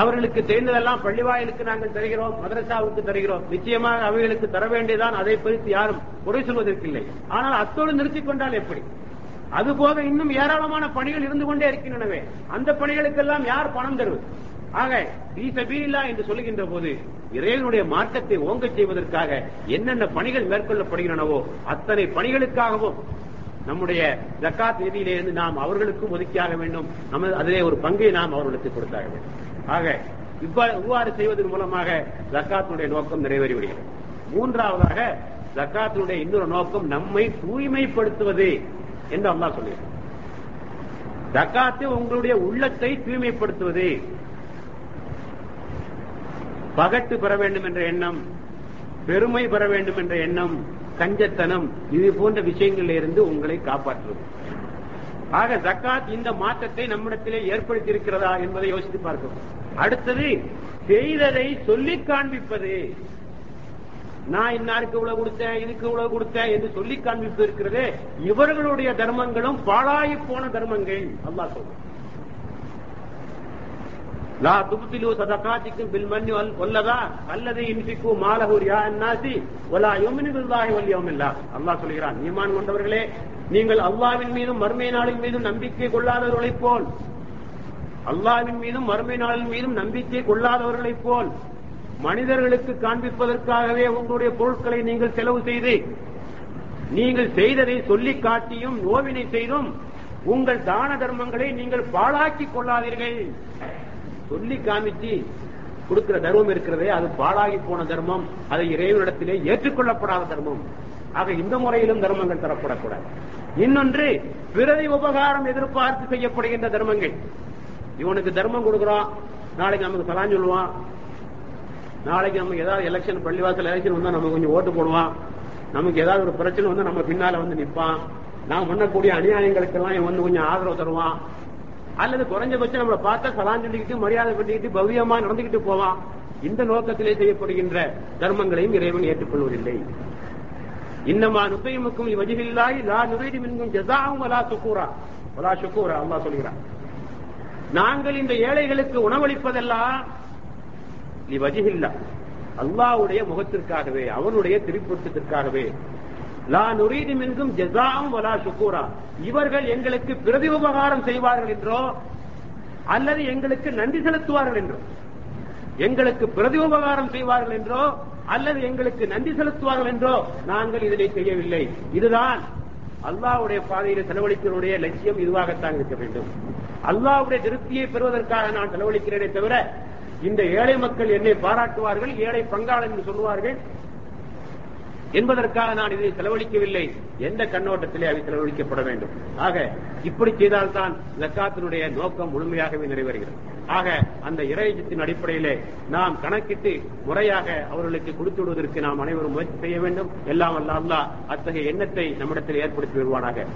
அவர்களுக்கு தெரிந்ததெல்லாம் பள்ளிவாயிலுக்கு நாங்கள் தருகிறோம் மதரசாவுக்கு தருகிறோம். நிச்சயமாக அவைகளுக்கு தர வேண்டியதான் அதை குறித்து யாரும் குறை சொல்வதற்கில்லை. ஆனால் அத்தோடு நிறுத்திக் கொண்டால் எப்படி? அதுபோக இன்னும் ஏராளமான பணிகள் இருந்து கொண்டே இருக்கின்றனவே. அந்த பணிகளுக்கெல்லாம் யார் பணம் தருவது? ஆக பீசபீலா என்று சொல்லுகின்ற போது இறைவனுடைய மார்க்கத்தை ஓங்கச் செய்வதற்காக என்னென்ன பணிகள் மேற்கொள்ளப்படுகின்றனவோ அத்தனை பணிகளுக்காகவும் நம்முடைய ஜக்காத் நிதியிலிருந்து நாம் அவர்களுக்கும் ஒதுக்கியாக வேண்டும். நமது அதிலே ஒரு பங்கை நாம் அவர்களுக்கு கொடுத்தாக வேண்டும். ஆக இவ்வாறு இவ்வாறு செய்வதன் மூலமாக ஜக்காத்தினுடைய நோக்கம் நிறைவேறிவிடுகிறது. மூன்றாவதாக ஜக்காத்தினுடைய இன்னொரு நோக்கம் நம்மை தூய்மைப்படுத்துவது என்று அம்மா சொல்லுகிறார் ஜக்காத்து உங்களுடைய உள்ளத்தை தூய்மைப்படுத்துவது. பகட்டு பெற வேண்டும் என்ற எண்ணம் பெருமை பெற வேண்டும் என்ற எண்ணம் கஞ்சத்தனம் இது போன்ற விஷயங்களில் இருந்து உங்களை காப்பாற்றுவது. ஆக ஜக்காத் இந்த மாற்றத்தை நம்மிடத்திலே ஏற்படுத்தி இருக்கிறதா என்பதை யோசித்து பார்க்கும் அடுத்தது செய்ததை சொல்லி காண்பிப்பது. நான் இன்னாருக்கு இவ்வளவு கொடுத்தேன் இதுக்கு இவ்வளவு கொடுத்தேன் என்று சொல்லி காண்பிப்பு இருக்கிறது. இவர்களுடைய தர்மங்களும் பாழாயி போன தர்மங்கள். அல்லா சொல்றேன். லா துப்திலு சதகாத்திக்கும் பில் மண்ணி ஒல்லதா அல்லது இன்பிக்கு மாலஹூர் யா அன்னாசி ஒலா யோமினி பில்லாஹி வல் யௌமில்லா அல்லாஹ் சொல்கிறான். ஈமான் கொண்டவர்களே நீங்கள் அல்லாவின் மீதும் மறுமை நாளின் மீதும் நம்பிக்கை கொள்ளாதவர்களைப் போல். அல்லாவின் மீதும் மறுமை நாளின் மீதும் நம்பிக்கை கொள்ளாதவர்களைப் போல். மனிதர்களுக்கு காண்பிப்பதற்காகவே உங்களுடைய பொருட்களை நீங்கள் செலவு செய்து நீங்கள் செய்ததை சொல்லி காட்டியும் நோவினை செய்தும் உங்கள் தான தர்மங்களை நீங்கள் பாழாக்கி கொள்ளாதீர்கள். சொல்லி காமிச்சு கொடுக்கிற தர்மம் இருக்கிறதே அது பாழாகி போன தர்மம் அதை இறைவனிடத்திலே ஏற்றுக்கொள்ளப்படாத தர்மம். ஆக இந்த முறையிலும் தர்மங்கள் தரப்படக்கூடாது. இன்னொன்று பிறரை உபகாரம் எதிர்பார்த்து செய்யப்படுகின்ற தர்மங்கள். இவனுக்கு தர்மம் கொடுக்கிறோம் நாளைக்கு நமக்கு சலான் சொல்லுவான். நாளைக்கு நமக்கு ஏதாவது எலெக்ஷன் பள்ளிவாசல் எலெக்ஷன் வந்தா நம்ம கொஞ்சம் ஓட்டு போடுவான். நமக்கு ஏதாவது ஒரு பிரச்சனை வந்து நம்ம பின்னால வந்து நிப்பான். நாம் பண்ணக்கூடிய அநியாயங்களுக்கெல்லாம் இவன் வந்து கொஞ்சம் ஆதரவு தருவான். அல்லது குறைஞ்சபட்சம் நம்மளை பார்த்தா சலான் சொல்லிக்கிட்டு மரியாதை பண்ணிக்கிட்டு பவ்யமா நடந்துகிட்டு போவான் இந்த நோக்கத்திலே செய்யப்படுகின்ற தர்மங்களையும் இறைவன் ஏற்றுக்கொள்வதில்லை. இன்னமா நுத்தைமுக்கும் வஜிகில்லாய் லா நுரைதி மின்கும் ஜசாவும் அலா சுக்கூரா அலா சுக்கூரா அல்லா சொல்கிறான். நாங்கள் இந்த ஏழைகளுக்கு உணவளிப்பதெல்லாம் நீ வஜிகில்லா அல்லாவுடைய முகத்திற்காகவே அவனுடைய திருப்பூட்டத்திற்காகவே லா நுரீதி மின்கும் ஜசாவும் வலா சுக்கூரா இவர்கள் எங்களுக்கு பிரதி உபகாரம் செய்வார்கள் என்றோ அல்லது எங்களுக்கு நன்றி செலுத்துவார்கள் என்றோ எங்களுக்கு பிரதி உபகாரம் செய்வார்கள் என்றோ அல்லது எங்களுக்கு நன்றி செலுத்துவார்கள் என்றோ நாங்கள் இதனை செய்யவில்லை. இதுதான் அல்லாவுடைய பாதையில் செலவழிப்பதனுடைய லட்சியம். இதுவாகத்தான் இருக்க வேண்டும். அல்லாவுடைய திருப்தியை பெறுவதற்காக நான் செலவழிக்கிறேனே தவிர இந்த ஏழை மக்கள் என்னை பாராட்டுவார்கள் ஏழை பங்காளன் என்று சொல்லுவார்கள். என்பதற்காக நான் இதை செலவழிக்கவில்லை. எந்த கண்ணோட்டத்திலே அவை செலவழிக்கப்பட வேண்டும். ஆக இப்படி செய்தால்தான் ஜக்காத்தினுடைய நோக்கம் முழுமையாகவே நிறைவேறுகிறது. ஆக அந்த இறையத்தின் அடிப்படையிலே நாம் கணக்கிட்டு முறையாக அவர்களுக்கு கொடுத்து விடுவதற்கு நாம் அனைவரும் முயற்சி செய்ய வேண்டும். எல்லாம் அல்ல அத்தகைய எண்ணத்தை நம்மிடத்தில் ஏற்படுத்தி வருவானாக.